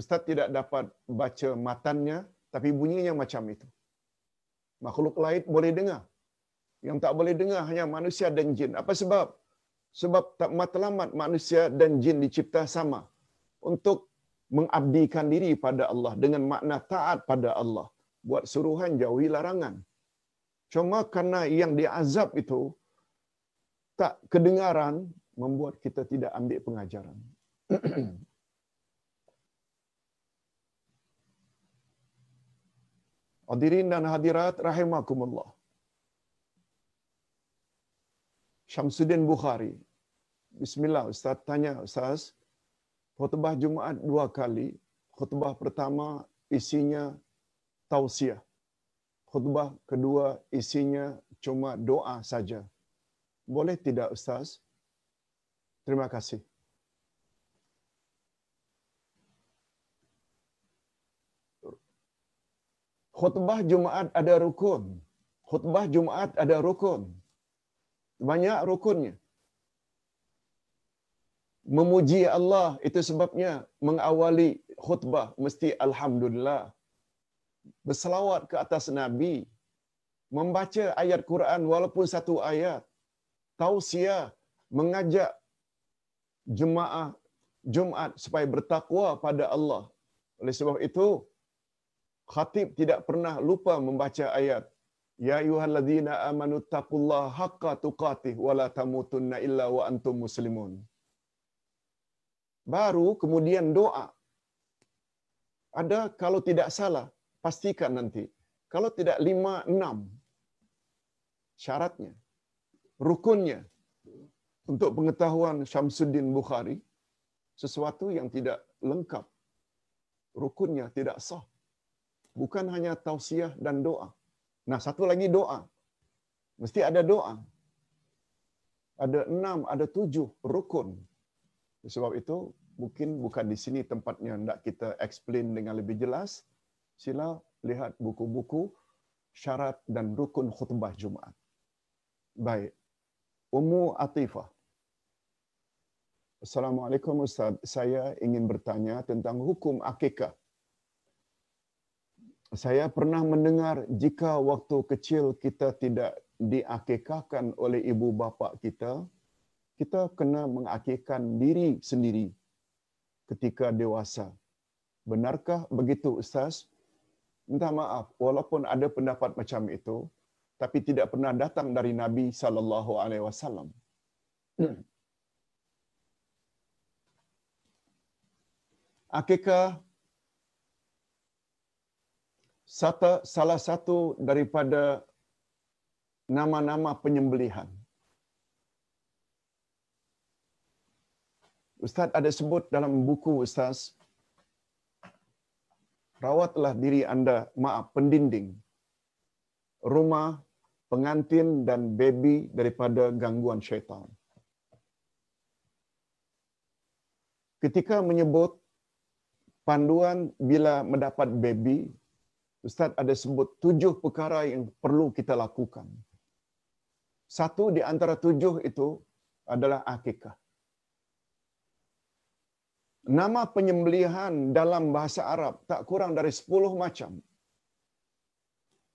Ustaz tidak dapat baca matannya tapi bunyinya macam itu makhluk lain boleh dengar. Yang tak boleh dengar hanya manusia dan jin. Apa sebab? Sebab tak matlamat manusia dan jin dicipta sama untuk mengabdikan diri pada Allah dengan makna taat pada Allah. Buat suruhan jauhi larangan. Cuma karena yang diazab itu tak kedengaran membuat kita tidak ambil pengajaran. Hadirin dan hadirat rahimakumullah. Syamsuddin Bukhari. Bismillah Ustaz tanya Ustaz. Khutbah Jumaat dua kali. Khutbah pertama isinya tausiah. khutbah kedua isinya cuma doa saja. Boleh tidak Ustaz? Terima kasih. Khutbah Jumaat ada rukun. Khutbah Jumaat ada rukun. Banyak rukunnya. Memuji Allah itu sebabnya mengawali khutbah mesti alhamdulillah. Berselawat ke atas Nabi. Membaca ayat Quran walaupun satu ayat. Tausiah mengajak jemaah Jumaat supaya bertakwa pada Allah. Oleh sebab itu, khatib tidak pernah lupa membaca ayat Ya ayyuhalladzina amanu taqullaha haqqa tuqatih wa la tamutunna illa wa antum muslimun. Baru kemudian doa. Ada kalau tidak salah, pastikan nanti. Kalau tidak lima, enam. Syaratnya. Rukunnya. Untuk pengetahuan Syamsuddin Bukhari, sesuatu yang tidak lengkap. Rukunnya tidak sah. Bukan hanya tausiah dan doa. Nah, satu lagi doa. Mesti ada doa. Ada enam, ada tujuh rukun. Sebab itu, mungkin bukan di sini tempatnya hendak kita explain dengan lebih jelas. Sila lihat buku-buku syarat dan rukun khutbah Jumaat. Baik. Ummu Atifah. Assalamualaikum Ustaz. Saya ingin bertanya tentang hukum akikah saya pernah mendengar jika waktu kecil kita tidak diakikahkan oleh ibu bapa kita, kita kena mengakikkan diri sendiri ketika dewasa. Benarkah begitu Ustaz? Minta maaf, walaupun ada pendapat macam itu, tapi tidak pernah datang dari Nabi sallallahu alaihi wasallam. Akikah satu, salah satu daripada nama-nama penyembelihan. Ustaz ada sebut dalam buku Ustaz, rawatlah diri anda, maaf, pendinding, rumah, pengantin dan baby daripada gangguan syaitan. Ketika menyebut panduan bila mendapat baby, Ustaz ada sebut tujuh perkara yang perlu kita lakukan. Satu di antara tujuh itu adalah akikah. Nama penyembelihan dalam bahasa Arab tak kurang dari sepuluh macam.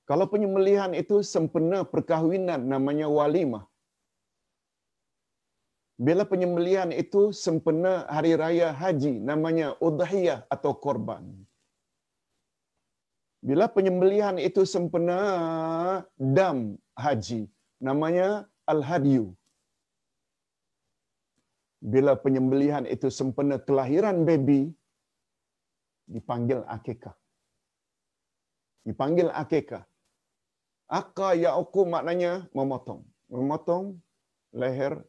Kalau penyembelihan itu sempena perkahwinan namanya walimah. Bila penyembelihan itu sempena hari raya haji namanya udhiyah atau korban. Bila penyembelihan itu sempena dam haji, namanya al-hadyu. Bila penyembelihan itu sempena kelahiran baby, dipanggil akikah. Dipanggil akikah. Aka ya'uku maknanya memotong. Memotong leher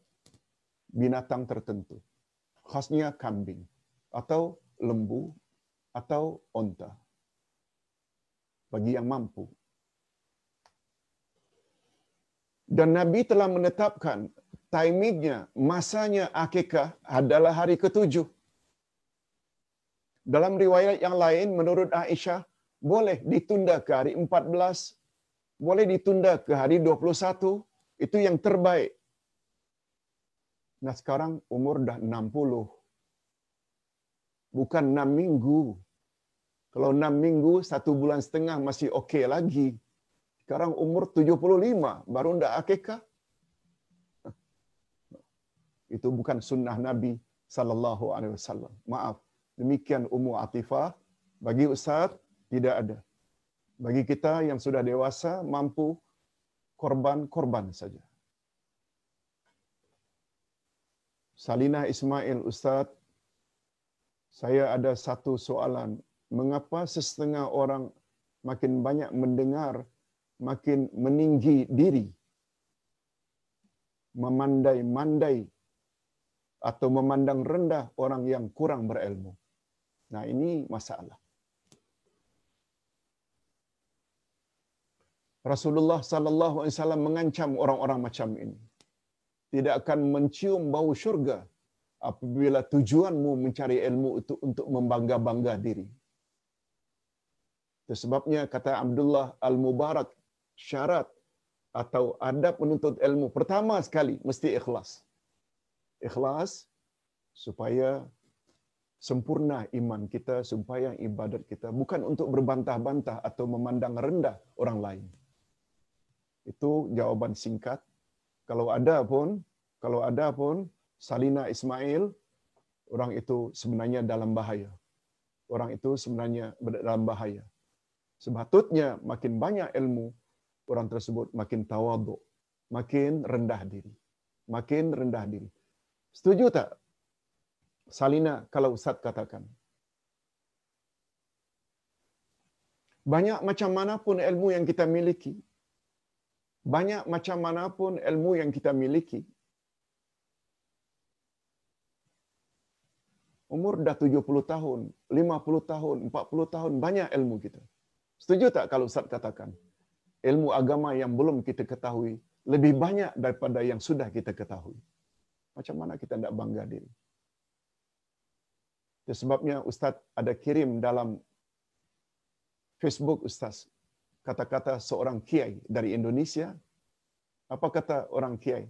binatang tertentu. Khasnya kambing atau lembu atau onta bagi yang mampu. Dan Nabi telah menetapkan timingnya, masanya akikah adalah hari ketujuh. Dalam riwayat yang lain, menurut Aisyah, boleh ditunda ke hari 14, boleh ditunda ke hari 21, itu yang terbaik. Nah sekarang umur dah 60. Bukan 6 minggu. Kalau enam minggu, satu bulan setengah masih okey lagi. Sekarang umur 75, baru ndak akikah. Itu bukan sunnah Nabi sallallahu alaihi wasallam. Maaf. Demikian Ummu Atifah. Bagi ustaz tidak ada. Bagi kita yang sudah dewasa mampu korban-korban saja. Salina Ismail Ustaz, saya ada satu soalan mengapa sesetengah orang makin banyak mendengar, makin meninggi diri, memandai-mandai atau memandang rendah orang yang kurang berilmu. Nah ini masalah. Rasulullah sallallahu alaihi wasallam mengancam orang-orang macam ini. Tidak akan mencium bau syurga apabila tujuanmu mencari ilmu itu untuk membangga-bangga diri. Sebabnya kata Abdullah Al-Mubarak syarat atau adab menuntut ilmu pertama sekali mesti ikhlas. Ikhlas supaya sempurna iman kita, supaya ibadat kita bukan untuk berbantah-bantah atau memandang rendah orang lain. Itu jawaban singkat. Kalau ada pun, kalau ada pun Salina Ismail, orang itu sebenarnya dalam bahaya. Orang itu sebenarnya dalam bahaya. Sebetulnya makin banyak ilmu, orang tersebut makin tawaduk, makin rendah diri. Makin rendah diri. Setuju tak? Salina, kalau Ustaz katakan. Banyak macam mana pun ilmu yang kita miliki, banyak macam mana pun ilmu yang kita miliki, umur dah 70 tahun, 50 tahun, 40 tahun, banyak ilmu kita. Setuju tak kalau Ustaz katakan? Ilmu agama yang belum kita ketahui lebih banyak daripada yang sudah kita ketahui. Macam mana kita tidak bangga diri? Itu sebabnya Ustaz ada kirim dalam Facebook Ustaz kata-kata seorang kiai dari Indonesia. Apa kata orang kiai?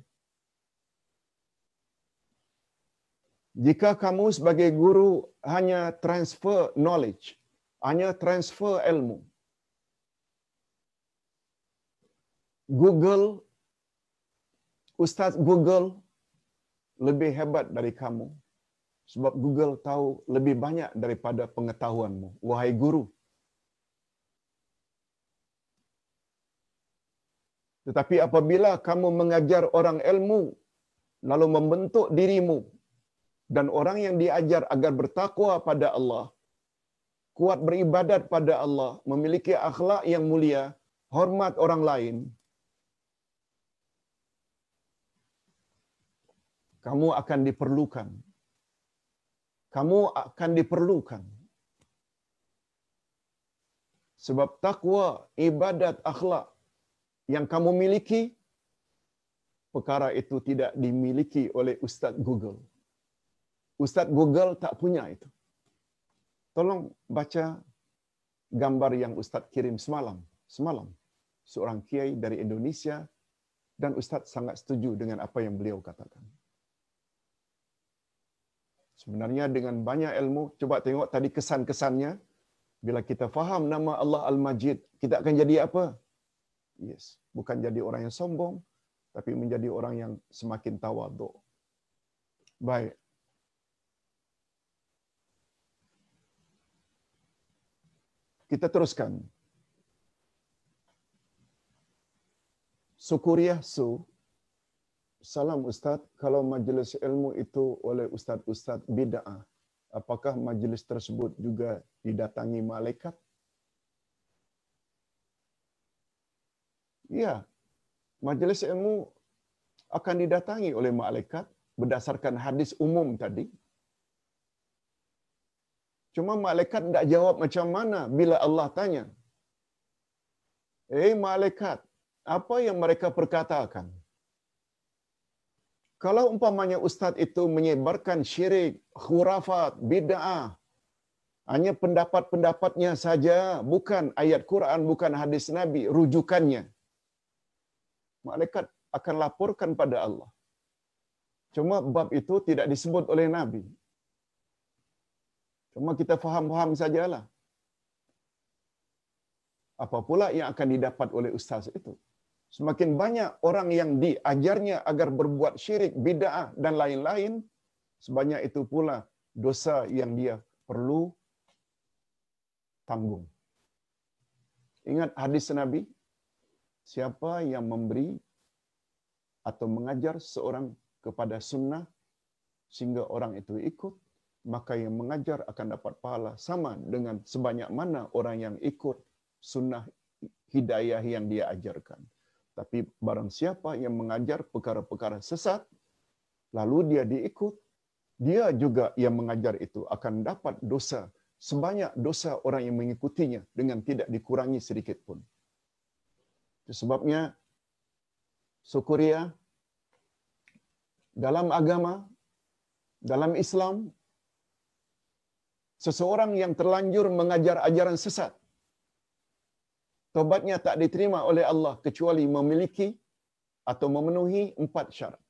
Jika kamu sebagai guru hanya transfer knowledge, hanya transfer ilmu, Google, Ustaz Google lebih hebat dari kamu. Sebab Google tahu lebih banyak daripada pengetahuanmu. Wahai guru. Tetapi apabila kamu mengajar orang ilmu, lalu membentuk dirimu dan orang yang diajar agar bertakwa pada Allah, kuat beribadat pada Allah, memiliki akhlak yang mulia, hormat orang lain, kamu akan diperlukan. Kamu akan diperlukan. Sebab takwa, ibadat, akhlak yang kamu miliki, perkara itu tidak dimiliki oleh Ustaz Google. Ustaz Google tak punya itu. Tolong baca gambar yang Ustaz kirim semalam. Semalam. Seorang kiai dari Indonesia dan Ustaz sangat setuju dengan apa yang beliau katakan. Sebenarnya dengan banyak ilmu, coba tengok tadi kesan-kesannya. Bila kita faham nama Allah Al-Majid, kita akan jadi apa? Yes, bukan jadi orang yang sombong, tapi menjadi orang yang semakin tawaduk. Baik. Kita teruskan. Sukuriah su Salam Ustaz, kalau majlis ilmu itu oleh Ustaz-Ustaz bid'ah, apakah majlis tersebut juga didatangi malaikat? Ya, majlis ilmu akan didatangi oleh malaikat berdasarkan hadis umum tadi. Cuma malaikat tidak jawab macam mana bila Allah tanya. Eh malaikat, apa yang mereka perkatakan? Kalau umpamanya ustaz itu menyebarkan syirik, khurafat, bid'ah, hanya pendapat-pendapatnya saja, bukan ayat Quran, bukan hadis Nabi, rujukannya. Malaikat akan laporkan pada Allah. Cuma bab itu tidak disebut oleh Nabi. Cuma kita faham-faham sajalah. Apa pula yang akan didapat oleh ustaz itu? Semakin banyak orang yang diajarnya agar berbuat syirik, bid'ah dan lain-lain, sebanyak itu pula dosa yang dia perlu tanggung. Ingat hadis Nabi, siapa yang memberi atau mengajar seorang kepada sunnah sehingga orang itu ikut, maka yang mengajar akan dapat pahala sama dengan sebanyak mana orang yang ikut sunnah hidayah yang dia ajarkan. Tapi barang siapa yang mengajar perkara-perkara sesat, lalu dia diikut, dia juga yang mengajar itu akan dapat dosa sebanyak dosa orang yang mengikutinya dengan tidak dikurangi sedikit pun. Itu sebabnya syukuria dalam agama, dalam Islam, seseorang yang terlanjur mengajar ajaran sesat, tobatnya tak diterima oleh Allah kecuali memiliki atau memenuhi empat syarat.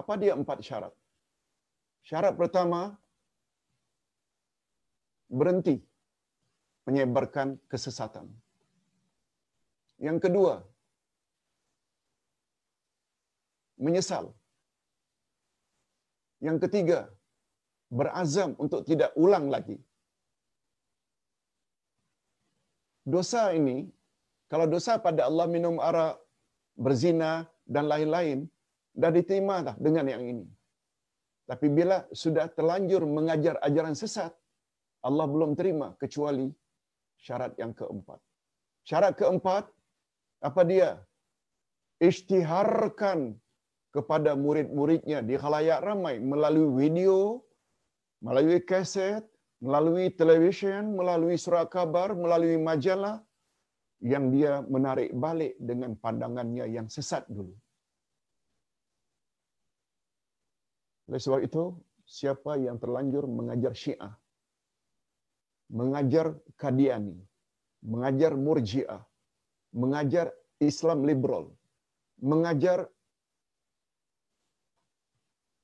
Apa dia empat syarat? Syarat pertama, berhenti menyebarkan kesesatan. Yang kedua, menyesal. Yang ketiga, berazam untuk tidak ulang lagi. Dosa ini, kalau dosa pada Allah minum arak, berzina dan lain-lain, dah diterima dah dengan yang ini. Tapi bila sudah terlanjur mengajar ajaran sesat, Allah belum terima kecuali syarat yang keempat. Syarat keempat, apa dia? Isytiharkan kepada murid-muridnya di khalayak ramai melalui video, melalui kaset, melalui televisyen, melalui surat kabar, melalui majalah yang dia menarik balik dengan pandangannya yang sesat dulu. Oleh sebab itu, siapa yang terlanjur mengajar Syiah, mengajar Kadiani, mengajar Murji'ah, mengajar Islam liberal, mengajar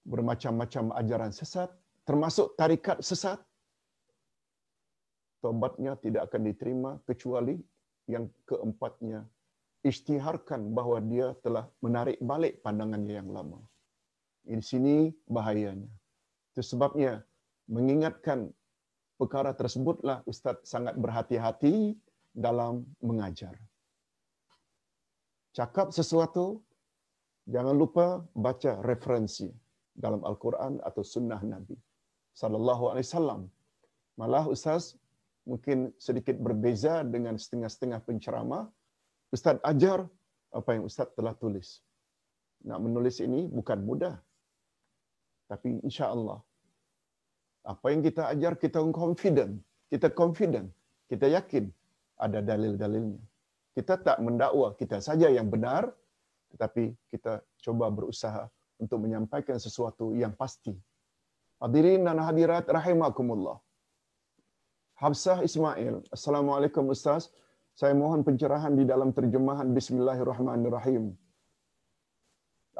bermacam-macam ajaran sesat, termasuk tarikat sesat, tobatnya tidak akan diterima kecuali yang keempatnya istiharkan bahawa dia telah menarik balik pandangannya yang lama. Di sini bahayanya. Itu sebabnya mengingatkan perkara tersebutlah Ustaz sangat berhati-hati dalam mengajar. Cakap sesuatu, jangan lupa baca referensi dalam Al-Quran atau Sunnah Nabi Sallallahu Alaihi Wasallam. Malah Ustaz mungkin sedikit berbeza dengan setengah-setengah penceramah. Ustaz ajar apa yang Ustaz telah tulis. Nak menulis ini bukan mudah. Tapi insya Allah, apa yang kita ajar kita confident. Kita confident. Kita yakin ada dalil-dalilnya. Kita tak mendakwa kita saja yang benar, tetapi kita coba berusaha untuk menyampaikan sesuatu yang pasti. Hadirin dan hadirat rahimakumullah. Habsah Ismail. Assalamualaikum Ustaz. Saya mohon pencerahan di dalam terjemahan Bismillahirrahmanirrahim.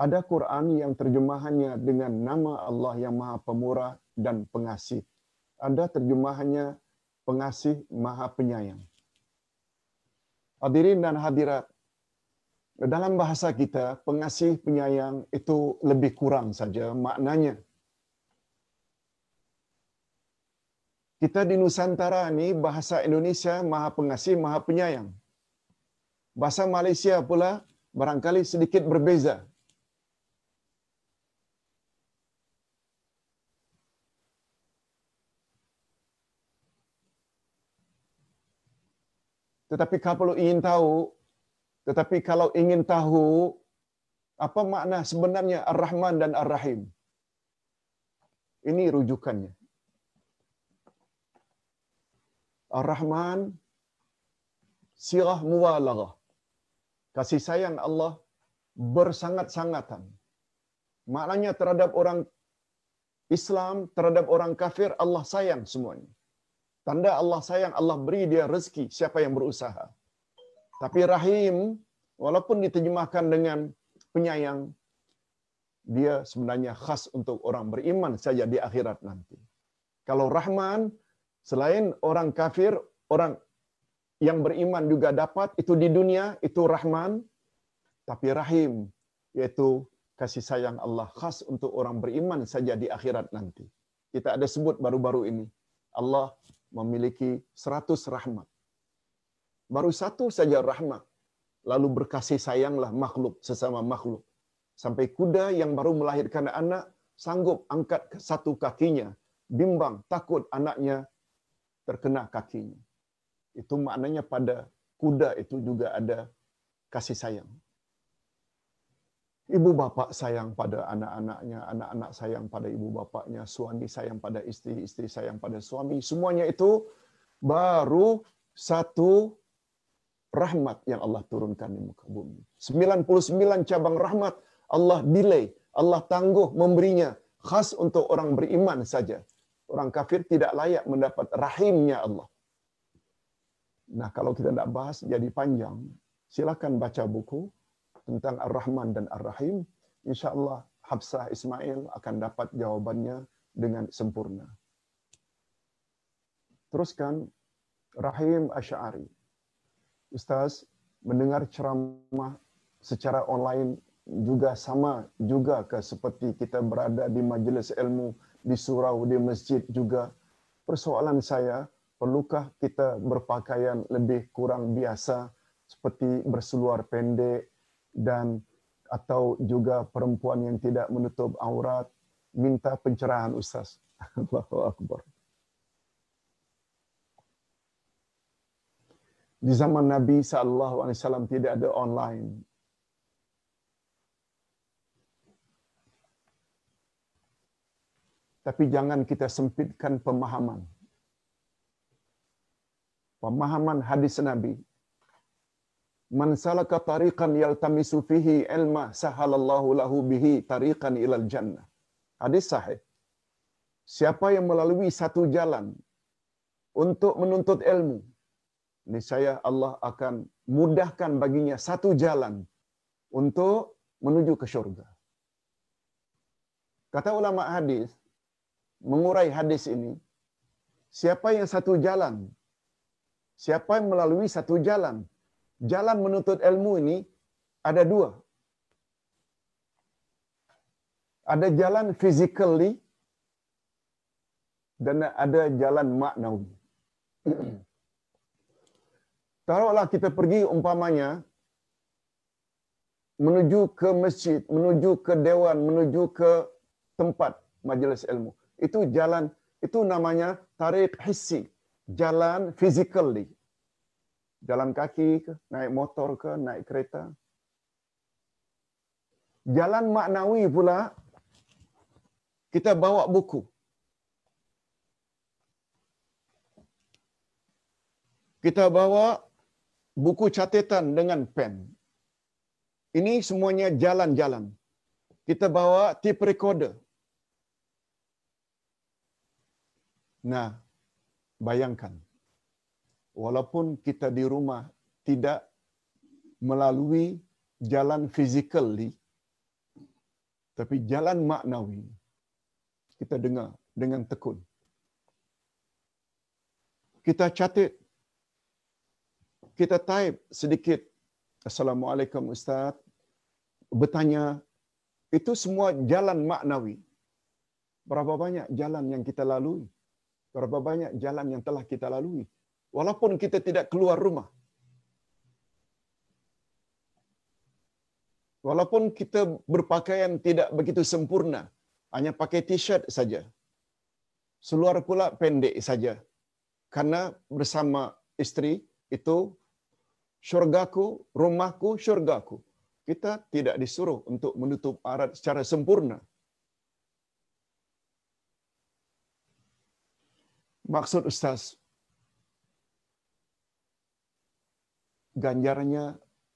Ada Quran yang terjemahannya dengan nama Allah yang Maha Pemurah dan Pengasih. Ada terjemahannya Pengasih Maha Penyayang. Hadirin dan hadirat, dalam bahasa kita, pengasih penyayang itu lebih kurang saja maknanya. Kita di Nusantara ini bahasa Indonesia maha pengasih, maha penyayang. Bahasa Malaysia pula barangkali sedikit berbeza. Tetapi kalau ingin tahu tetapi kalau ingin tahu apa makna sebenarnya Ar-Rahman dan Ar-Rahim, ini rujukannya. Ar-Rahman sirah muwalaghah. Kasih sayang Allah bersangat-sangatan. Maknanya terhadap orang Islam, terhadap orang kafir, Allah sayang semuanya. Tanda Allah sayang, Allah beri dia rezeki siapa yang berusaha. Tapi rahim, walaupun diterjemahkan dengan penyayang, dia sebenarnya khas untuk orang beriman saja di akhirat nanti. Kalau rahman, selain orang kafir, orang yang beriman juga dapat, itu di dunia, itu rahman. Tapi rahim, yaitu kasih sayang Allah khas untuk orang beriman saja di akhirat nanti. Kita ada sebut baru-baru ini. Allah memiliki seratus rahmat baru satu saja rahmat. Lalu berkasih sayanglah makhluk sesama makhluk. Sampai kuda yang baru melahirkan anak sanggup angkat satu kakinya. Bimbang, takut anaknya terkena kakinya. Itu maknanya pada kuda itu juga ada kasih sayang. Ibu bapa sayang pada anak-anaknya, anak-anak sayang pada ibu bapaknya, suami sayang pada istri, istri sayang pada suami. Semuanya itu baru satu rahmat yang Allah turunkan di muka bumi. 99 cabang rahmat Allah delay, Allah tangguh memberinya khas untuk orang beriman saja. Orang kafir tidak layak mendapat rahimnya Allah. Nah, kalau kita nak bahas jadi panjang, silakan baca buku tentang Ar-Rahman dan Ar-Rahim. Insya-Allah Habsah Ismail akan dapat jawabannya dengan sempurna. Teruskan Rahim Asy'ari. Ustaz mendengar ceramah secara online juga sama juga ke seperti kita berada di majlis ilmu di surau di masjid juga. Persoalan saya perlukah kita berpakaian lebih kurang biasa seperti berseluar pendek dan atau juga perempuan yang tidak menutup aurat? Minta pencerahan ustaz. Allahu akbar. Di zaman Nabi sallallahu alaihi wasallam tidak ada online tapi jangan kita sempitkan pemahaman pemahaman hadis Nabi Man salaka tariqan yaltamisu fihi ilma sahalallahu lahu bihi tariqan ilal jannah. Hadis sahih. Siapa yang melalui satu jalan untuk menuntut ilmu, niscaya Allah akan mudahkan baginya satu jalan untuk menuju ke syurga. Kata ulama hadis mengurai hadis ini, siapa yang satu jalan, siapa yang melalui satu jalan jalan menuntut ilmu ini ada dua. Ada jalan physically dan ada jalan maknawi. Taruhlah kita pergi umpamanya menuju ke masjid, menuju ke dewan, menuju ke tempat majlis ilmu. Itu jalan, itu namanya tarik hissi, jalan physically jalan kaki ke, naik motor ke, naik kereta. Jalan maknawi pula, kita bawa buku. Kita bawa buku catatan dengan pen. Ini semuanya jalan-jalan. Kita bawa tape recorder. Nah, bayangkan. Walaupun kita di rumah tidak melalui jalan fizikal tapi jalan maknawi kita dengar dengan tekun. Kita catat kita type sedikit assalamualaikum ustaz. Bertanya itu semua jalan maknawi? Berapa banyak jalan yang kita lalui berapa banyak jalan yang telah kita lalui walaupun kita tidak keluar rumah. Walaupun kita berpakaian tidak begitu sempurna, hanya pakai t-shirt saja. Seluar pula pendek saja. Karena bersama istri itu syurgaku, rumahku, syurgaku. Kita tidak disuruh untuk menutup aurat secara sempurna. Maksud Ustaz, ganjarnya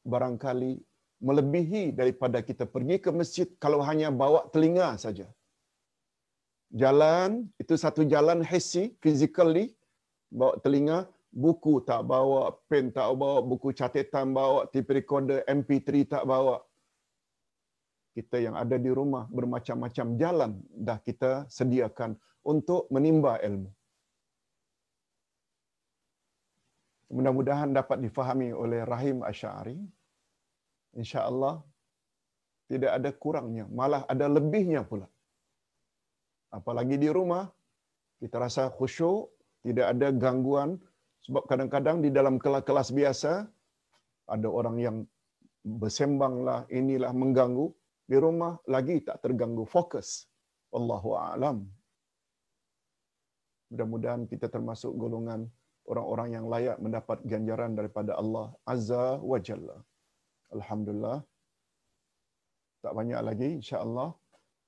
barangkali melebihi daripada kita pergi ke masjid kalau hanya bawa telinga saja. Jalan itu satu jalan hesi physically bawa telinga, buku tak bawa, pen tak bawa, buku catatan bawa, tape recorder MP3 tak bawa. Kita yang ada di rumah bermacam-macam jalan dah kita sediakan untuk menimba ilmu. Mudah-mudahan dapat difahami oleh Rahim Asy'ari. Insya-Allah tidak ada kurangnya, malah ada lebihnya pula. Apalagi di rumah kita rasa khusyuk, tidak ada gangguan sebab kadang-kadang di dalam kelas-kelas biasa ada orang yang bersembanglah inilah mengganggu di rumah lagi tak terganggu fokus Allahu a'lam mudah-mudahan kita termasuk golongan orang-orang yang layak mendapat ganjaran daripada Allah Azza wa Jalla. Alhamdulillah. Tak banyak lagi insya-Allah.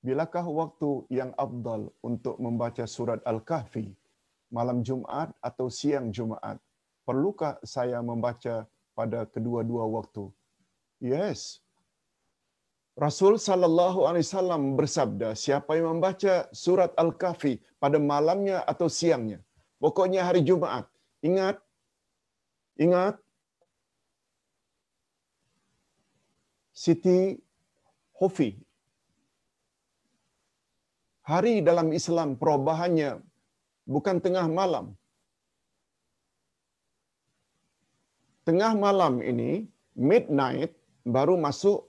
Bilakah waktu yang afdal untuk membaca surat Al-Kahfi malam Jumaat atau siang Jumaat? Perlukah saya membaca pada kedua-dua waktu. Yes. Rasul sallallahu alaihi wasallam bersabda, siapa yang membaca surat Al-Kahfi pada malamnya atau siangnya, pokoknya hari Jumaat, ingat ingat Siti Hufi. Hari dalam Islam perubahannya bukan tengah malam. Tengah malam ini, midnight, baru masuk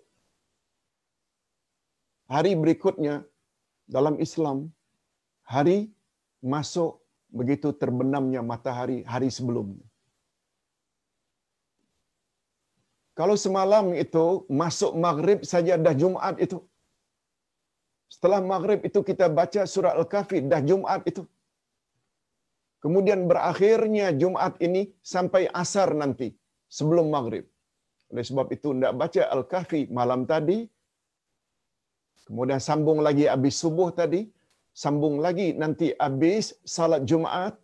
hari berikutnya dalam Islam, hari masuk begitu terbenamnya matahari hari sebelumnya. Kalau semalam itu masuk maghrib saja dah Jumaat itu. Setelah maghrib itu kita baca surah Al-Kahfi dah Jumaat itu. Kemudian berakhirnya Jumaat ini sampai asar nanti sebelum maghrib. Oleh sebab itu tidak baca Al-Kahfi malam tadi. Kemudian sambung lagi habis subuh tadi. Sambung lagi nanti habis salat Jumaat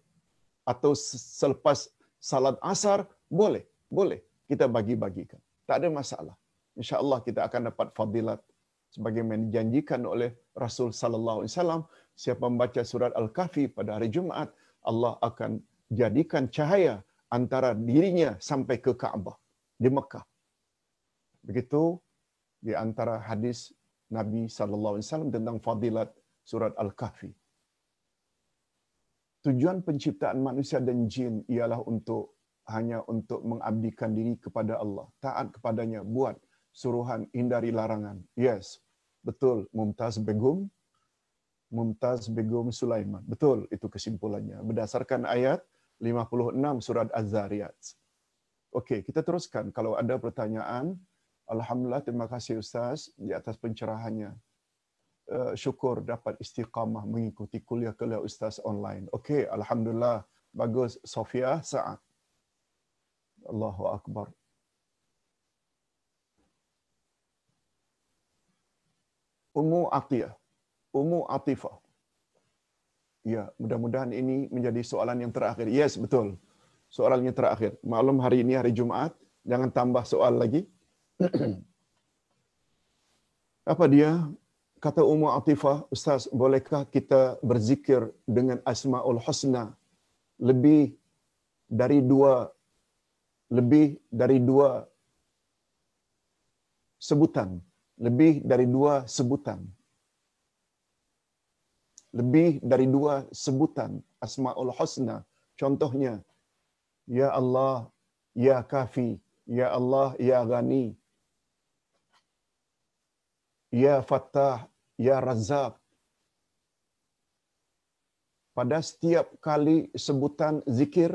atau selepas salat asar. Boleh, boleh kita bagi-bagikan. Tak ada masalah. InsyaAllah kita akan dapat fadilat sebagaimana dijanjikan oleh Rasul sallallahu alaihi wasallam siapa membaca surat Al-Kahfi pada hari Jumaat Allah akan jadikan cahaya antara dirinya sampai ke Kaabah di Mekah. Begitu di antara hadis Nabi sallallahu alaihi wasallam tentang fadilat surat Al-Kahfi. Tujuan penciptaan manusia dan jin ialah untuk hanya untuk mengabdikan diri kepada Allah, taat kepadanya, buat suruhan, hindari larangan. Yes, betul. Mumtaz Begum, Mumtaz Begum Sulaiman. Betul itu kesimpulannya. Berdasarkan ayat 56 surat Az-Zariyat. Okey, kita teruskan. Kalau ada pertanyaan, Alhamdulillah, terima kasih Ustaz di atas pencerahannya. Uh, syukur dapat istiqamah mengikuti kuliah-kuliah Ustaz online. Okey, Alhamdulillah. Bagus, Sofia Sa'ad. Allahu Akbar. Ummu Atiyah. Ummu Atifah. Ya, mudah-mudahan ini menjadi soalan yang terakhir. Yes, betul. Soalan yang terakhir. Maklum hari ini hari Jumaat, jangan tambah soal lagi. Apa dia? Kata Ummu Atifah, Ustaz, bolehkah kita berzikir dengan Asmaul Husna lebih dari dua lebih dari dua sebutan, lebih dari dua sebutan. Lebih dari dua sebutan Asmaul Husna. Contohnya, Ya Allah, Ya Kafi, Ya Allah, Ya Ghani, Ya Fattah, Ya Razak. Pada setiap kali sebutan zikir,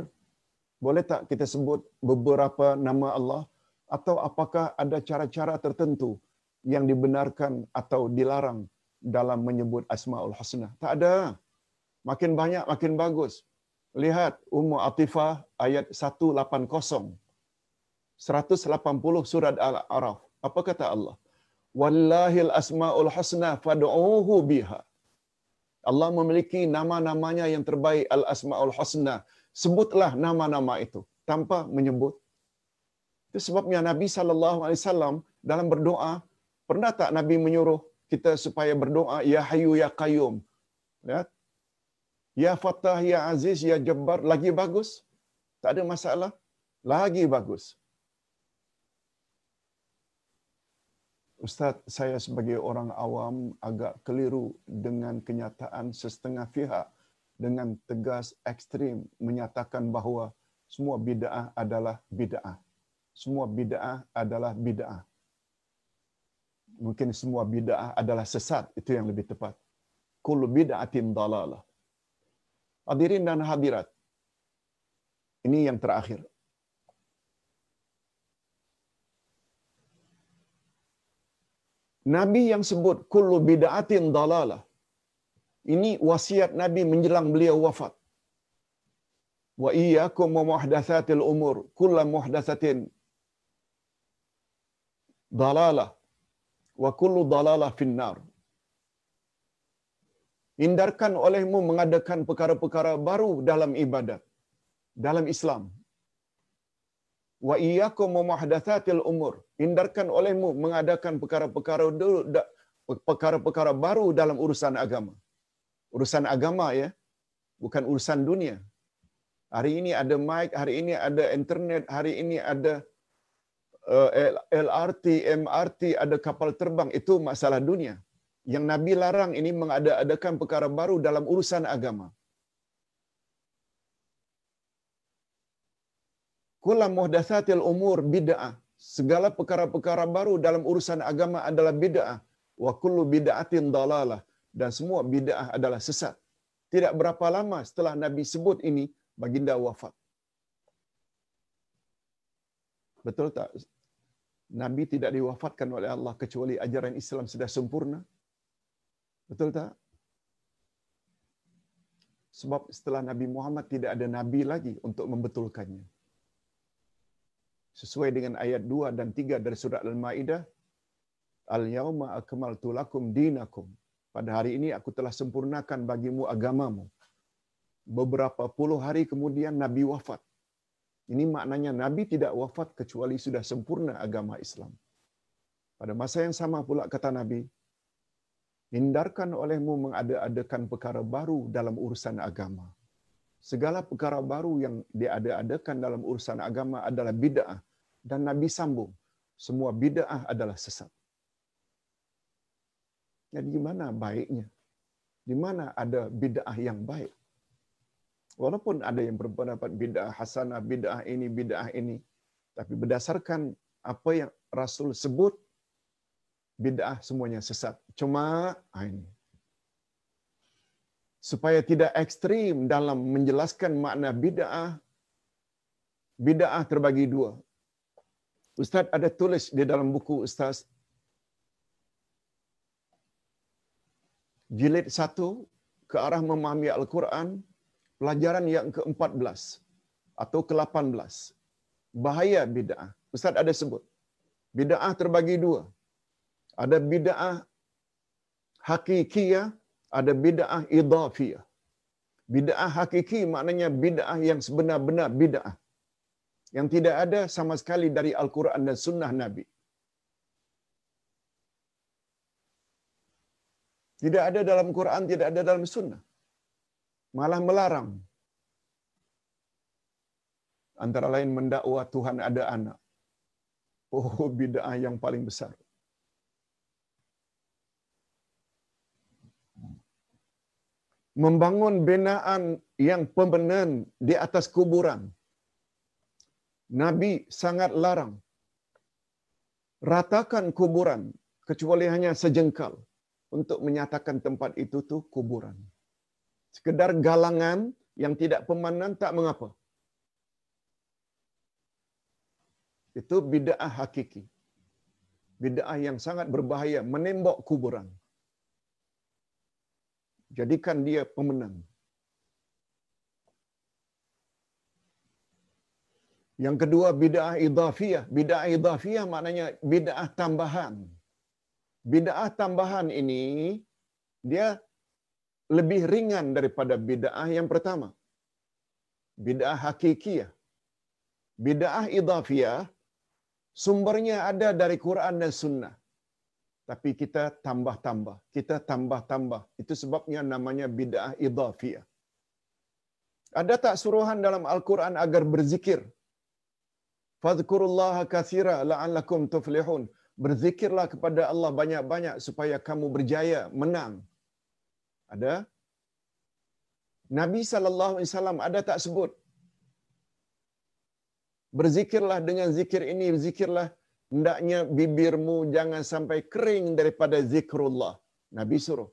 boleh tak kita sebut beberapa nama Allah atau apakah ada cara-cara tertentu yang dibenarkan atau dilarang dalam menyebut Asmaul Husna? Tak ada. Makin banyak makin bagus. Lihat Ummu Atifah ayat 180. 180 surat Al-A'raf. Apa kata Allah? Wallahil asmaul husna fad'uhu biha. Allah memiliki nama-namanya yang terbaik al-asmaul husna sebutlah nama-nama itu tanpa menyebut. Itu sebabnya Nabi wasallam dalam berdoa pernah tak Nabi menyuruh kita supaya berdoa ya Hayyu ya Qayyum. Ya. Ya Fattah ya Aziz ya Jabbar lagi bagus. Tak ada masalah. Lagi bagus. Ustaz, saya sebagai orang awam agak keliru dengan kenyataan setengah pihak dengan tegas ekstrim menyatakan bahawa semua bid'ah adalah bid'ah. Semua bid'ah adalah bid'ah. Mungkin semua bid'ah adalah sesat, itu yang lebih tepat. Kullu bid'atin dalalah. Hadirin dan hadirat. Ini yang terakhir. Nabi yang sebut kullu bid'atin dalalah ini wasiat Nabi menjelang beliau wafat. Wa iyyakum wa muhdatsatil umur, kullu muhdatsatin dalalah wa kullu dalalah finnar. Hindarkan olehmu mengadakan perkara-perkara baru dalam ibadat, dalam Islam. Wa iyyakum muhdatsatil umur. Hindarkan olehmu mengadakan perkara-perkara perkara-perkara baru dalam urusan agama. Urusan agama ya, bukan urusan dunia. Hari ini ada mic, hari ini ada internet, hari ini ada uh, LRT, MRT, ada kapal terbang. Itu masalah dunia. Yang Nabi larang ini mengadakan perkara baru dalam urusan agama. Kula muhdatsatil umur bid'ah. Segala perkara-perkara baru dalam urusan agama adalah bid'ah. Wa kullu bid'atin dalalah. Dan semua bid'ah adalah sesat. Tidak berapa lama setelah Nabi sebut ini, baginda wafat. Betul tak? Nabi tidak diwafatkan oleh Allah kecuali ajaran Islam sudah sempurna. Betul tak? Sebab setelah Nabi Muhammad tidak ada Nabi lagi untuk membetulkannya. Sesuai dengan ayat 2 dan 3 dari surah Al-Ma'idah, Al-yawma akmaltu lakum dinakum. Pada hari ini aku telah sempurnakan bagimu agamamu. Beberapa puluh hari kemudian Nabi wafat. Ini maknanya Nabi tidak wafat kecuali sudah sempurna agama Islam. Pada masa yang sama pula kata Nabi, hindarkan olehmu mengada-adakan perkara baru dalam urusan agama. Segala perkara baru yang diada-adakan dalam urusan agama adalah bid'ah dan Nabi sambung, semua bid'ah adalah sesat. Jadi di mana baiknya? Di mana ada bid'ah yang baik? Walaupun ada yang berpendapat bid'ah hasanah, bid'ah ini, bid'ah ini, tapi berdasarkan apa yang Rasul sebut, bid'ah semuanya sesat. Cuma ah, ini supaya tidak ekstrim dalam menjelaskan makna bid'ah, bid'ah terbagi dua. Ustaz ada tulis di dalam buku Ustaz jilid satu ke arah memahami Al-Quran, pelajaran yang ke-14 atau ke-18. Bahaya bid'ah. Ustaz ada sebut. Bid'ah terbagi dua. Ada bid'ah hakikiyah, ada bid'ah idhafiyah. Bid'ah hakiki maknanya bid'ah yang sebenar-benar bid'ah. Yang tidak ada sama sekali dari Al-Quran dan Sunnah Nabi. Tidak ada dalam Quran, tidak ada dalam Sunnah. Malah melarang. Antara lain mendakwa Tuhan ada anak. Oh, bid'ah yang paling besar. Membangun binaan yang pembenan di atas kuburan. Nabi sangat larang. Ratakan kuburan kecuali hanya sejengkal untuk menyatakan tempat itu tu kuburan. Sekedar galangan yang tidak pemanan tak mengapa. Itu bid'ah hakiki. Bid'ah yang sangat berbahaya menembok kuburan. Jadikan dia pemenang. Yang kedua bid'ah idhafiyah. Bid'ah idhafiyah maknanya bid'ah tambahan. Bid'ah tambahan ini dia lebih ringan daripada bid'ah yang pertama. Bid'ah hakikiyah. Bid'ah idhafiyah sumbernya ada dari Quran dan Sunnah. Tapi kita tambah-tambah, kita tambah-tambah. Itu sebabnya namanya bid'ah idhafiyah. Ada tak suruhan dalam Al-Quran agar berzikir? Fadhkurullaha kathira la'allakum tuflihun. Berzikirlah kepada Allah banyak-banyak supaya kamu berjaya, menang. Ada? Nabi wasallam ada tak sebut? Berzikirlah dengan zikir ini, berzikirlah hendaknya bibirmu jangan sampai kering daripada zikrullah. Nabi suruh.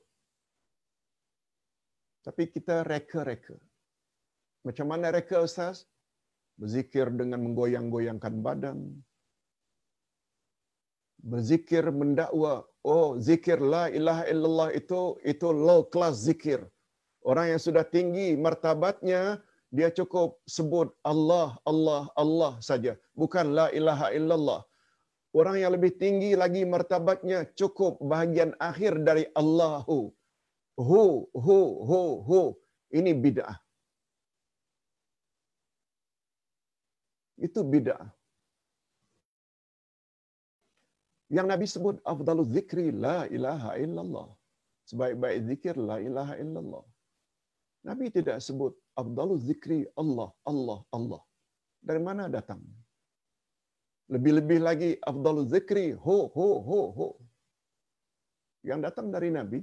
Tapi kita reka-reka. Macam mana reka Ustaz? Berzikir dengan menggoyang-goyangkan badan. Berzikir mendakwa. Oh, zikir la ilaha illallah itu itu low class zikir. Orang yang sudah tinggi martabatnya, dia cukup sebut Allah, Allah, Allah saja. Bukan la ilaha illallah. Orang yang lebih tinggi lagi martabatnya cukup bahagian akhir dari Allahu. Hu, hu, hu, hu. Ini bid'ah. Itu bid'ah. Yang Nabi sebut, Afdalu zikri la ilaha illallah. Sebaik-baik zikir la ilaha illallah. Nabi tidak sebut, Afdalu zikri Allah, Allah, Allah. Dari mana datangnya? Lebih-lebih lagi afdalul zikri ho ho ho ho. Yang datang dari Nabi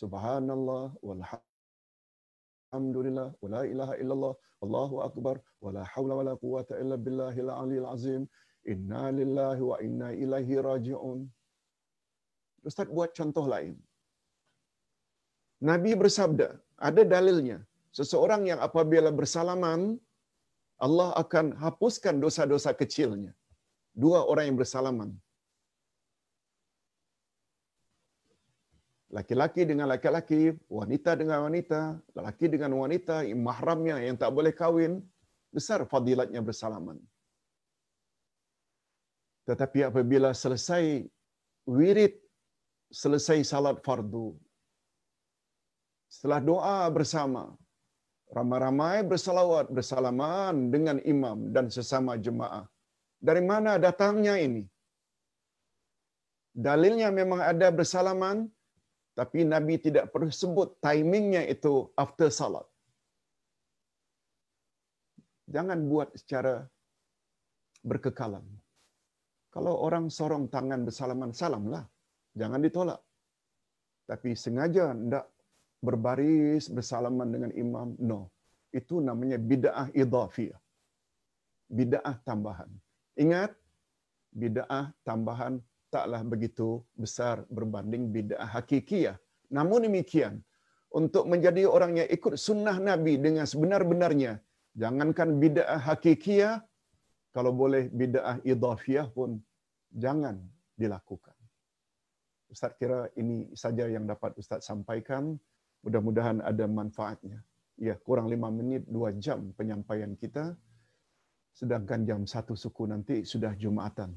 subhanallah walhamdulillah wala ilaha illallah Allahu akbar wala haula wala quwata illa billahil aliyil azim inna lillahi wa inna ilaihi raji'un. Ustaz buat contoh lain. Nabi bersabda, ada dalilnya. Seseorang yang apabila bersalaman, Allah akan hapuskan dosa-dosa kecilnya. Dua orang yang bersalaman. Laki-laki dengan laki-laki, wanita dengan wanita, lelaki dengan wanita, mahramnya yang tak boleh kahwin, besar fadilatnya bersalaman. Tetapi apabila selesai wirid, selesai salat fardu, setelah doa bersama, ramai-ramai bersalawat bersalaman dengan imam dan sesama jemaah. Dari mana datangnya ini? Dalilnya memang ada bersalaman, tapi Nabi tidak perlu sebut timingnya itu after salat. Jangan buat secara berkekalan. Kalau orang sorong tangan bersalaman, salamlah. Jangan ditolak. Tapi sengaja tidak berbaris bersalaman dengan imam, no. Itu namanya bid'ah idhafiyah. Bid'ah tambahan. Ingat, bid'ah tambahan taklah begitu besar berbanding bid'ah hakikiyah. Namun demikian, untuk menjadi orang yang ikut sunnah Nabi dengan sebenar-benarnya, jangankan bid'ah hakikiyah, kalau boleh bid'ah idhafiyah pun jangan dilakukan. Ustaz kira ini saja yang dapat Ustaz sampaikan. Mudah-mudahan ada manfaatnya. Ya, kurang lima menit, dua jam penyampaian kita. Sedangkan jam satu suku nanti sudah Jumatan.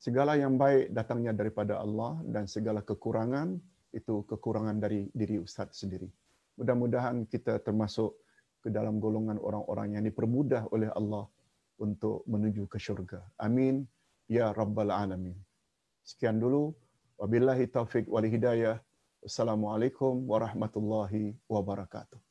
Segala yang baik datangnya daripada Allah dan segala kekurangan itu kekurangan dari diri Ustaz sendiri. Mudah-mudahan kita termasuk ke dalam golongan orang-orang yang dipermudah oleh Allah untuk menuju ke syurga. Amin. Ya Rabbal Alamin. Sekian dulu. Wabillahi taufiq wal hidayah. Assalamualaikum warahmatullahi wabarakatuh.